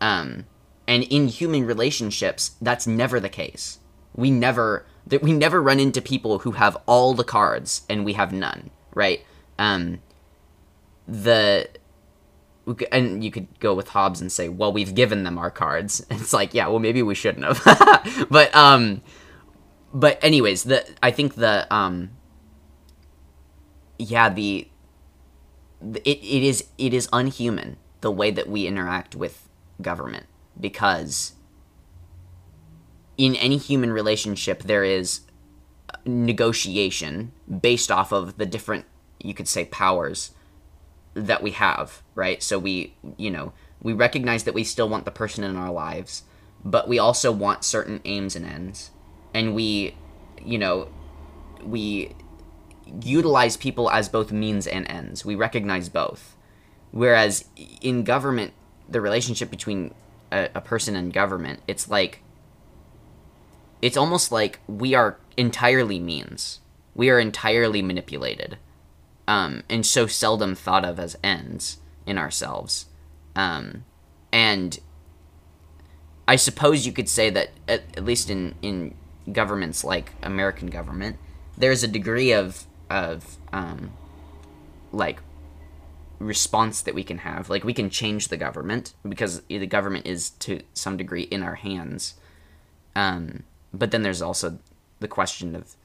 Um and in human relationships that's never the case. We never that we never run into people who have all the cards and we have none, right? Um the and you could go with Hobbes and say, well, we've given them our cards. It's like, yeah, well, maybe we shouldn't have. but um, but anyways, the I think the um, yeah, the, the it, it is it is unhuman the way that we interact with government because in any human relationship there is negotiation based off of the different you could say powers that we have right? So we you know we recognize that we still want the person in our lives but we also want certain aims and ends. And we you know we utilize people as both means and ends we recognize both whereas in government the relationship between a, a person and government it's like it's almost like we are entirely means. We are entirely manipulated, um, and so seldom thought of as ends in ourselves. Um, and I suppose you could say that, at, at least in, in governments like American government, there's a degree of of um, like response that we can have. Like we can change the government because the government is to some degree in our hands. Um, but then there's also the question of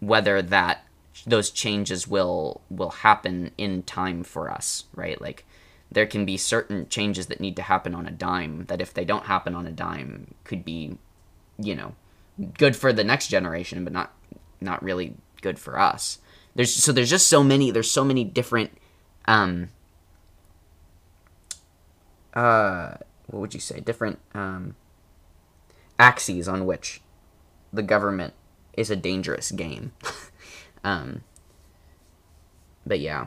whether that those changes will will happen in time for us, right? Like there can be certain changes that need to happen on a dime that if they don't happen on a dime could be, you know, good for the next generation, but not not really good for us. There's so there's just so many there's so many different um uh what would you say different um axes on which the government is a dangerous game. um, but yeah,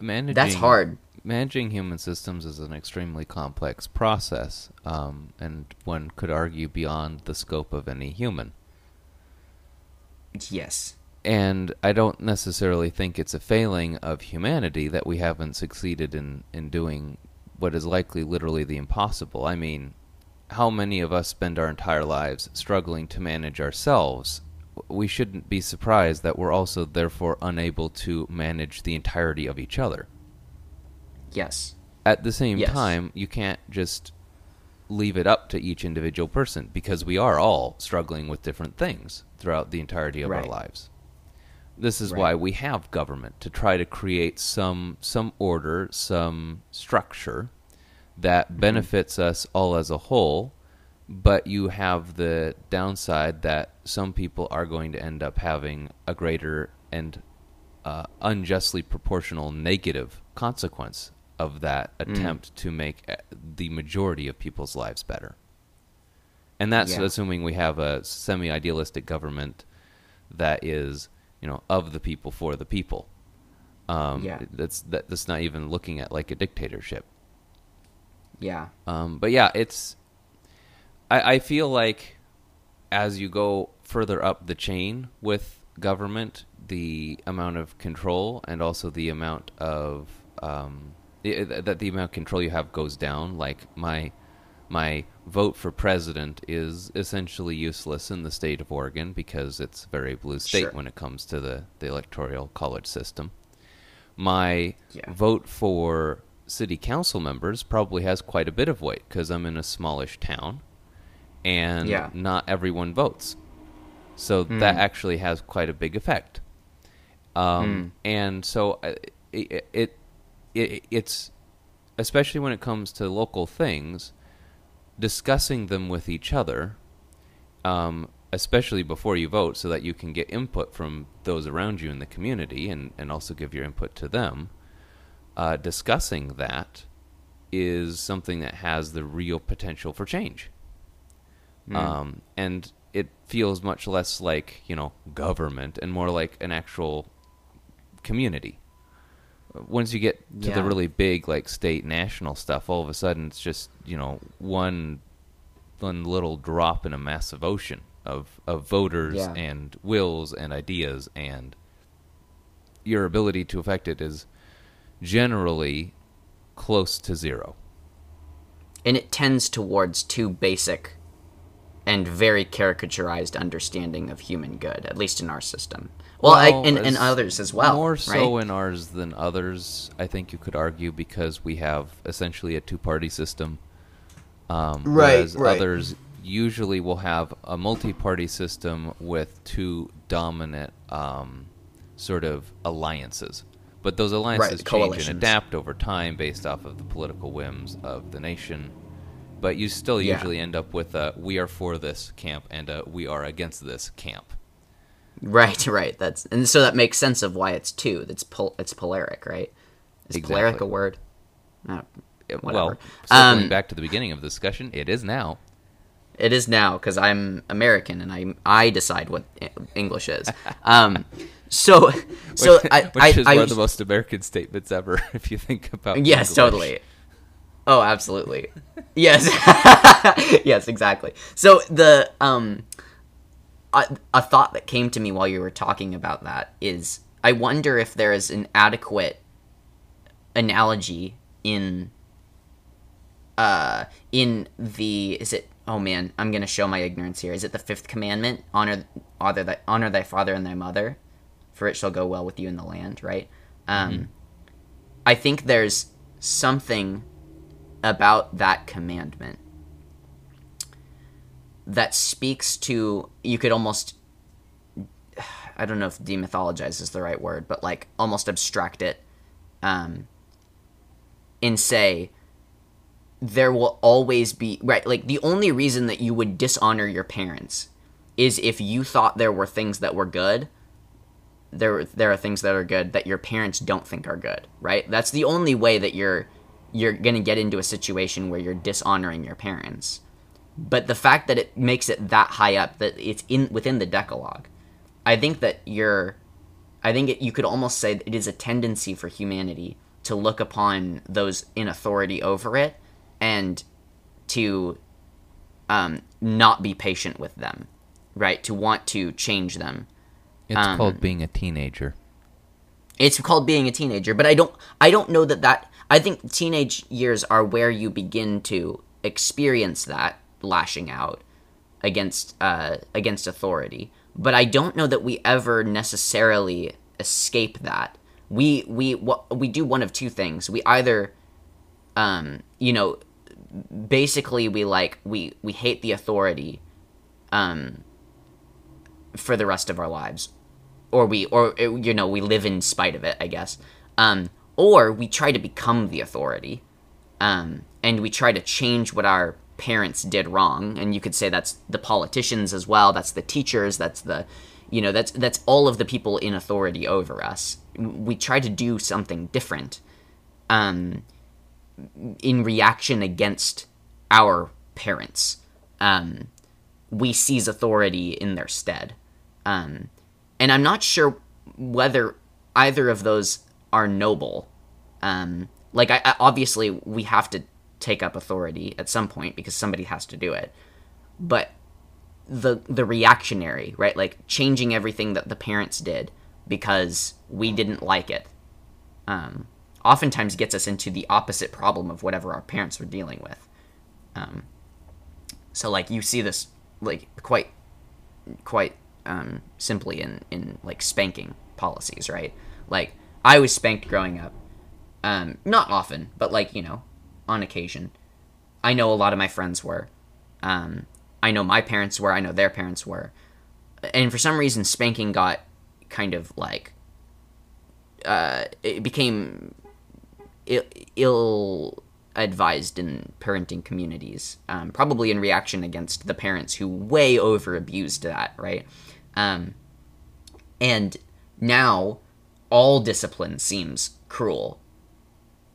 Managing, that's hard. Managing human systems is an extremely complex process, um, and one could argue beyond the scope of any human. Yes. And I don't necessarily think it's a failing of humanity that we haven't succeeded in, in doing what is likely literally the impossible. I mean, how many of us spend our entire lives struggling to manage ourselves? We shouldn't be surprised that we're also therefore unable to manage the entirety of each other. Yes. At the same Yes. time, you can't just leave it up to each individual person because we are all struggling with different things throughout the entirety of our lives. This is Right. why we have government to try to create some some order, some structure that Mm-hmm. benefits us all as a whole, but you have the downside that some people are going to end up having a greater and uh, unjustly proportional negative consequence of that Mm. attempt to make uh, the majority of people's lives better. And that's Yeah. assuming we have a semi-idealistic government that is, you know, of the people for the people. Um, Yeah. That's that, that's not even looking at like a dictatorship. Yeah. Um, but yeah, it's. I, I feel like as you go further up the chain with government, the amount of control and also the amount of um, that the amount of control you have goes down. Like my my vote for president is essentially useless in the state of Oregon because it's a very blue state Sure. when it comes to the, the electoral college system. My Yeah. vote for city council members probably has quite a bit of weight because I'm in a smallish town and Yeah. not everyone votes. So that actually has quite a big effect. Um, And so uh, it, it, it it's especially when it comes to local things, discussing them with each other, um, especially before you vote, so that you can get input from those around you in the community and, and also give your input to them. Uh, discussing that is something that has the real potential for change. Um, and it feels much less like, you know, government and more like an actual community. Once you get to the really big, like state national stuff, all of a sudden it's just, you know, one one little drop in a massive ocean of, of voters Yeah. and wills and ideas and your ability to affect it is generally close to zero. And it tends towards too basic and very caricaturized understanding of human good, at least in our system. Well, I, and, and others as well. More right? so in ours than others, I think you could argue, because we have essentially a two-party system. Um, Right, Whereas right. others usually will have a multi-party system with two dominant um, sort of alliances. But those alliances change and adapt over time based off of the political whims of the nation. But you still Yeah. usually end up with a "we are for this camp" and a "we are against this camp." Right, right. That's and so that makes sense of why it's two. That's pol- it's polaric, right? Is polaric a word? Uh, Whatever. Well, circling Um, back to the beginning of the discussion, it is now. It is now because I'm American and I I decide what English is. Um, so so which, I which I, is I one of the most American statements ever, if you think about. yes English. totally. Oh, absolutely. Yes. yes, exactly. So the um a, a thought that came to me while you were talking about that is I wonder if there is an adequate analogy in uh in the is it oh man i'm gonna show my ignorance here. Is it the fifth commandment honor honor thy, honor thy father and thy mother for it shall go well with you in the land right? Um i think there's something about that commandment that speaks to you could almost i don't know if demythologize is the right word but like almost abstract it um and say there will always be right like the only reason that you would dishonor your parents is if you thought there were things that were good there there are things that are good that your parents don't think are good right? That's the only way that you're you're going to get into a situation where you're dishonoring your parents but the fact that it makes it that high up that it's in within the decalogue i think that you're i think it, you could almost say that it is a tendency for humanity to look upon those in authority over it and to um, not be patient with them right to want to change them It's Um, called being a teenager. it's called being a teenager but i don't i don't know that that i think teenage years are where you begin to experience that lashing out against uh against authority. But i don't know that we ever necessarily escape that. We we we do one of two things. We either um you know basically we like we we hate the authority um for the rest of our lives. Or we or you know we live in spite of it i guess. Um or we try to become the authority um and we try to change what our parents did wrong. And you could say that's the politicians as well that's the teachers that's the you know that's that's all of the people in authority over us. We try to do something different um in reaction against our parents. Um we seize authority in their stead. Um and I'm not sure whether either of those are noble. Um, like, I, I obviously we have to take up authority at some point because somebody has to do it, but the the reactionary, right? Like changing everything that the parents did because we didn't like it, um, oftentimes gets us into the opposite problem of whatever our parents were dealing with. Um, so, like, you see this like quite quite um, simply in in like spanking policies, right? Like I was spanked growing up, um, not often, but like you know, on occasion. I know a lot of my friends were. Um, I know my parents were. I know their parents were, and for some reason, spanking got kind of like. Uh, it became ill, advised in parenting communities, um, probably in reaction against the parents who way over abused that, right? Um, and now all discipline seems cruel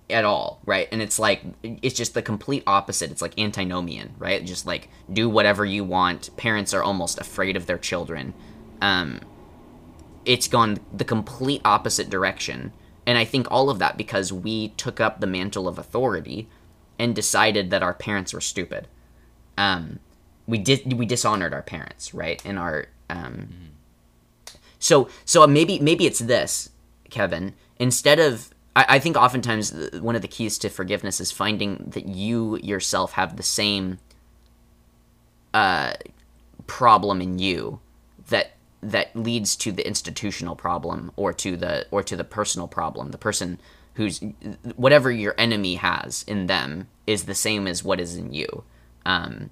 at all, right? And it's like it's just the complete opposite. It's like antinomian, right? Just like do whatever you want. Parents are almost afraid of their children. Um, it's gone the complete opposite direction. And I think all of that because we took up the mantle of authority and decided that our parents were stupid. Um, we did we dishonored our parents, right? And our um, so so maybe maybe it's this, Kevin. Instead of I, I think oftentimes one of the keys to forgiveness is finding that you yourself have the same uh, problem in you that that leads to the institutional problem or to the or to the personal problem. The person who's whatever your enemy has in them is the same as what is in you. Um,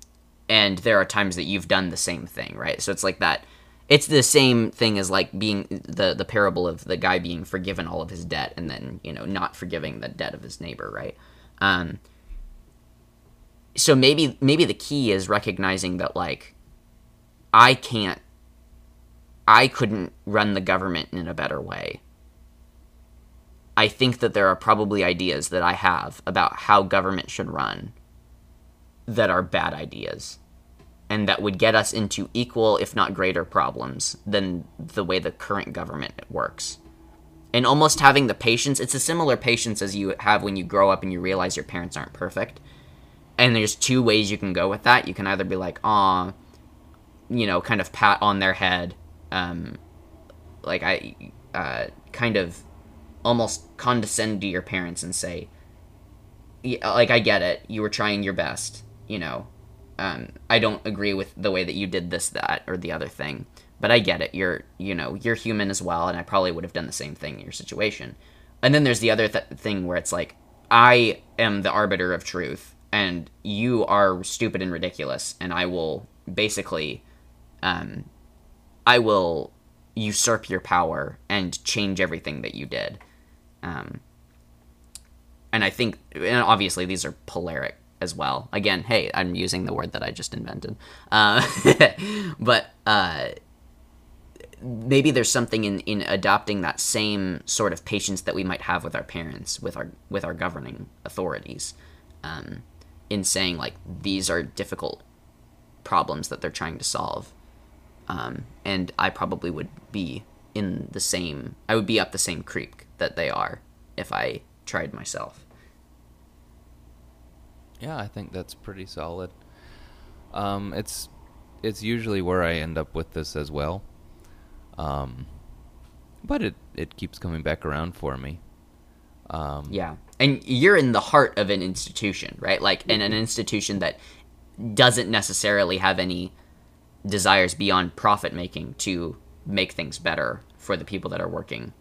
and there are times that you've done the same thing, right? So it's like that. It's the same thing as like being the the parable of the guy being forgiven all of his debt and then you know not forgiving the debt of his neighbor, right? Um, so maybe maybe the key is recognizing that like I can't I couldn't run the government in a better way. I think that there are probably ideas that I have about how government should run that are bad ideas and that would get us into equal if not greater problems than the way the current government works. And almost having the patience, it's a similar patience as you have when you grow up and you realize your parents aren't perfect. And there's two ways you can go with that. You can either be like, "Aw, you know, kind of pat on their head, um, like I, uh, kind of almost condescend to your parents and say, like I get it, you were trying your best, you know. Um, I don't agree with the way that you did this, that, or the other thing, but I get it. You're, you know, you're human as well, and I probably would have done the same thing in your situation. And then there's the other th- thing where it's like, I am the arbiter of truth, and you are stupid and ridiculous, and I will basically, um, I will usurp your power and change everything that you did. Um, and I think, and obviously, these are polaric as well. Again, hey, I'm using the word that I just invented. Uh, but uh, maybe there's something in, in adopting that same sort of patience that we might have with our parents, with our with our governing authorities, um, in saying like these are difficult problems that they're trying to solve, um, and I probably would be in the same. I would be up the same creek that they are if I tried myself. Yeah, I think that's pretty solid. Um, it's it's usually where I end up with this as well. Um, but it it keeps coming back around for me. Um, Yeah. And you're in the heart of an institution, right? Like in an institution that doesn't necessarily have any desires beyond profit making to make things better for the people that are working.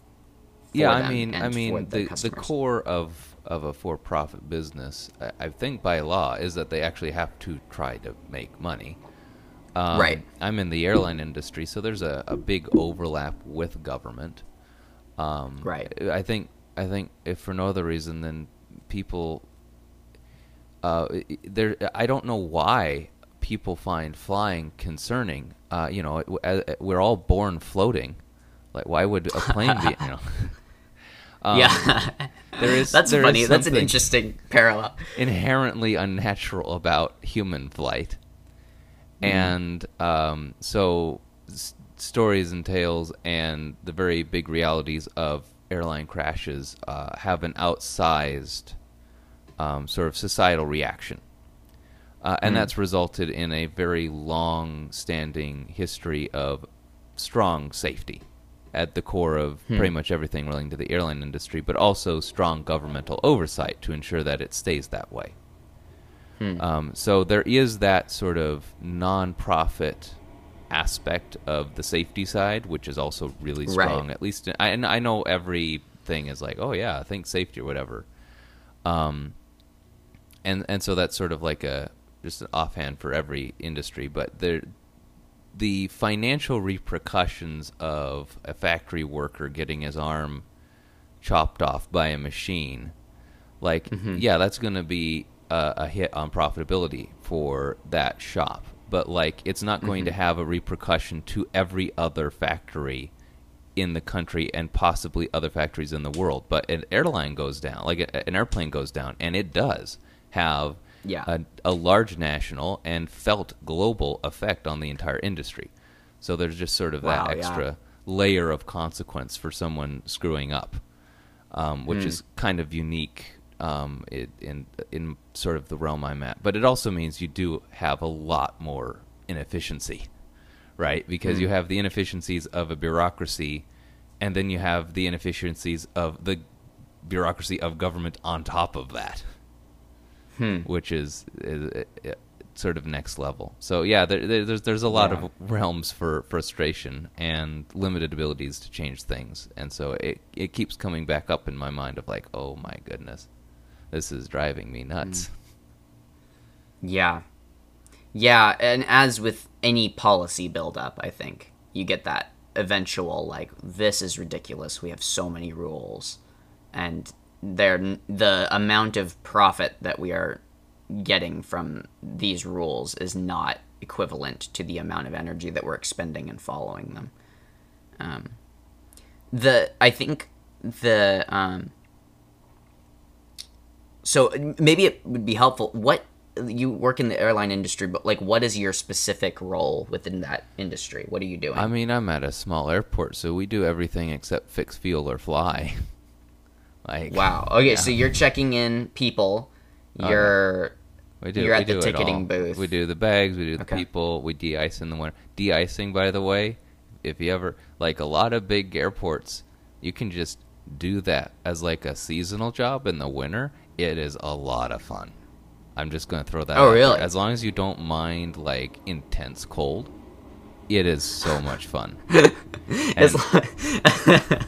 for yeah, I mean, I mean, the, the customers. core of of a for-profit business, I, I think by law, is that they actually have to try to make money. Um, Right. I'm in the airline industry, so there's a, a big overlap with government. Um, Right. I think I think if for no other reason than people, uh, i- there I don't know why people find flying concerning. Uh, you know, we're all born floating. Like, why would a plane be? You know. Um, yeah. there is That's there is funny. That's an interesting parallel. inherently unnatural about human flight, Mm-hmm. and um, so s- stories and tales and the very big realities of airline crashes uh, have an outsized um, sort of societal reaction. Uh, and that's resulted in a very long-standing history of strong safety at the core of pretty much everything relating to the airline industry, but also strong governmental oversight to ensure that it stays that way. Um, so there is that sort of non-profit aspect of the safety side, which is also really Right. strong. At least, I, and I know everything is like, oh yeah, I think safety or whatever. Um, and and so that's sort of like a just an offhand for every industry, but there the financial repercussions of a factory worker getting his arm chopped off by a machine, like mm-hmm. yeah, that's going to be a, a hit on profitability for that shop. But like, it's not going to mm-hmm. have a repercussion to every other factory in the country and possibly other factories in the world. But an airline goes down, like a, an airplane goes down, and it does have Yeah. a, a large national and felt global effect on the entire industry. So there's just sort of Wow, that yeah. extra layer of consequence for someone screwing up, um, which Hmm. is kind of unique um, in, in in sort of the realm I'm at. But it also means you do have a lot more inefficiency, right? Because Hmm. you have the inefficiencies of a bureaucracy, and then you have the inefficiencies of the bureaucracy of government on top of that Hmm. which is, is uh, uh, sort of next level. So yeah, there, there, there's there's a lot Yeah. of realms for frustration and limited abilities to change things, and so it it keeps coming back up in my mind of like, oh my goodness, this is driving me nuts. Hmm. Yeah. Yeah, and as with any policy buildup, I think you get that eventual like this is ridiculous. We have so many rules and there the amount of profit that we are getting from these rules is not equivalent to the amount of energy that we're expending in following them. Um, the I think the um, so maybe it would be helpful. What you work in the airline industry, but like, what is your specific role within that industry? What are you doing? I mean, I'm at a small airport, so we do everything except fix fuel or fly. like wow. Okay, yeah. so you're checking in people. You're We do. You're we at the do it ticketing booth. We do the bags. We do the Okay. people. We de-ice in the winter. De-icing, by the way, if you ever like a lot of big airports, you can just do that as like a seasonal job in the winter. It is a lot of fun. I'm just gonna throw that. Oh, out there. really? As long as you don't mind like intense cold, it is so much fun. As long- Oh,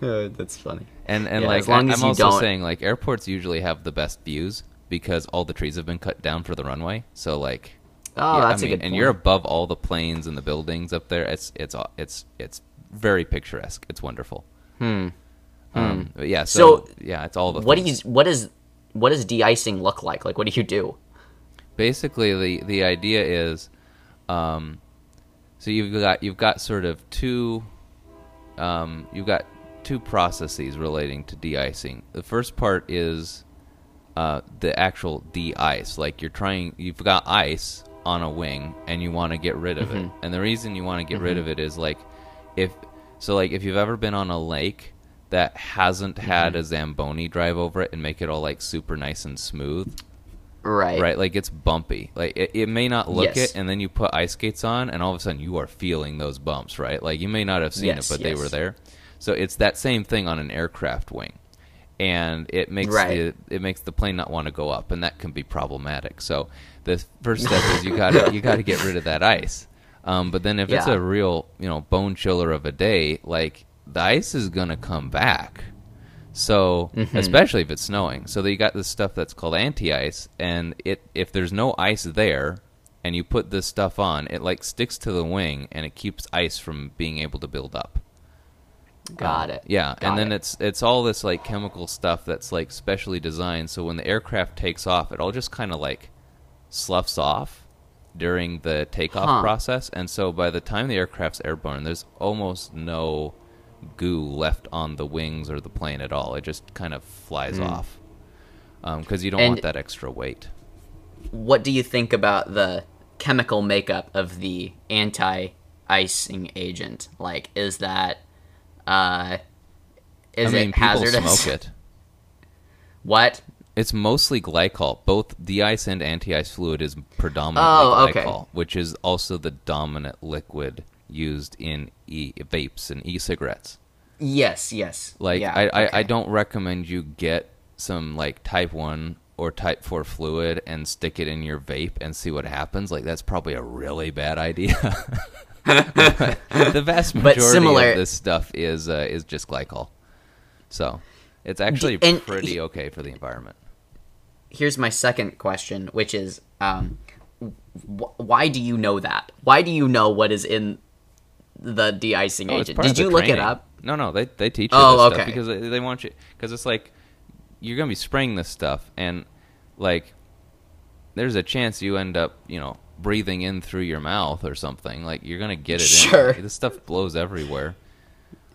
that's funny. And and Yeah, like as long I, as I'm also don't- saying like airports usually have the best views because all the trees have been cut down for the runway. So like Oh, Yeah, that's I mean, a good. And point. you're above all the planes and the buildings up there. It's it's aw- it's it's very picturesque. It's wonderful. Hmm. Um, but yeah. So, So, yeah, it's all the. what do you what is What does de-icing look like? Like, what do you do? Basically, the the idea is, um, so you've got you've got sort of two, um, you've got two processes relating to de-icing. The first part is uh, the actual de-ice. Like you're trying, you've got ice on a wing, and you want to get rid of it. Mm-hmm. And the reason you want to get rid mm-hmm. of it is like, if so, like if you've ever been on a lake that hasn't had mm-hmm. a zamboni drive over it and make it all like super nice and smooth, Right. right? Like it's bumpy. Like it, it may not look Yes. it, and then you put ice skates on, and all of a sudden you are feeling those bumps, right? Like you may not have seen Yes, it, but they were there. So it's that same thing on an aircraft wing, and it makes Right. the it makes the plane not want to go up, and that can be problematic. So the first step is you got to you got to get rid of that ice. Um, but then if it's a real you know bone chiller of a day, like the ice is gonna come back. So Mm-hmm. especially if it's snowing, so you got this stuff that's called anti-ice, and it if there's no ice there, and you put this stuff on, it like sticks to the wing and it keeps ice from being able to build up. Got um, it. Yeah, Got and then it. it's it's all this like chemical stuff that's like specially designed so when the aircraft takes off, it all just kind of like sloughs off during the takeoff Huh. process, and so by the time the aircraft's airborne, there's almost no goo left on the wings or the plane at all. It just kind of flies hmm. off um, because you don't. And- want that extra weight. what do you think about the chemical makeup of the anti-icing agent? Like, is that uh, is I mean, it people hazardous? smoke it. What? It's mostly glycol. Both de-ice and anti-ice fluid is predominantly Oh, okay. glycol, which is also the dominant liquid used in e- vapes and e-cigarettes. Yes, yes. Like, yeah, I, I, I don't recommend you get some like Type One or Type Four fluid and stick it in your vape and see what happens. Like, that's probably a really bad idea. the vast But majority similar- of this stuff is uh, is just glycol, so it's actually and- pretty okay for the environment. Here's my second question, which is, um, wh- why do you know that? Why do you know what is in the de-icing Oh, agent? Did you look it up? No, no, they they teach you Oh, this okay. stuff because they, they want you because it's like you're gonna be spraying this stuff and like there's a chance you end up you know breathing in through your mouth or something like you're gonna get it. Sure. in. This stuff blows everywhere.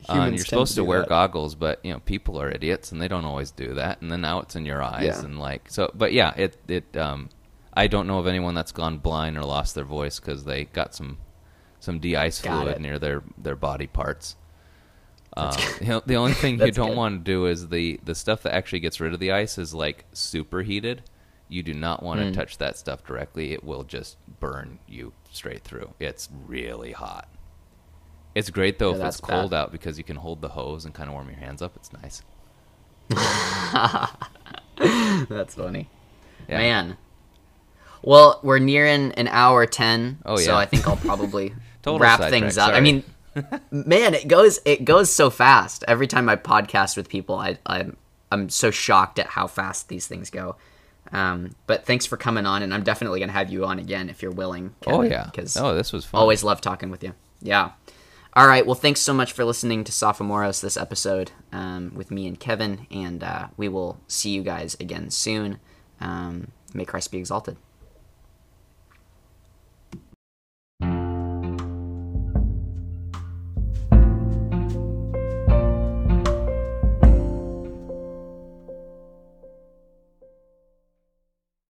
Uh, and you're supposed to to, wear that. goggles, but you know people are idiots and they don't always do that. And then now it's in your eyes Yeah. and like so. But yeah, it it um, I don't know of anyone that's gone blind or lost their voice because they got some some de-ice Got fluid it. near their their body parts. You know, the only thing you don't good. want to do is the the stuff that actually gets rid of the ice is like superheated. You do not want Hmm. to touch that stuff directly. It will just burn you straight through. It's really hot. It's great though Yeah, if it's cold bad. out because you can hold the hose and kind of warm your hands up. It's nice. That's funny. Yeah. Man. Well, we're nearing an hour 10. so yeah. I think I'll probably wrap things up. I mean, man, it goes it goes so fast. Every time I podcast with people, I I'm I'm so shocked at how fast these things go. Um, but thanks for coming on, and I'm definitely gonna have you on again if you're willing. oh yeah. because Oh, this was fun. always love talking with you. Yeah. All right. Well, thanks so much for listening to Sophomoros this episode um, with me and Kevin, and uh, we will see you guys again soon. Um, may Christ be exalted.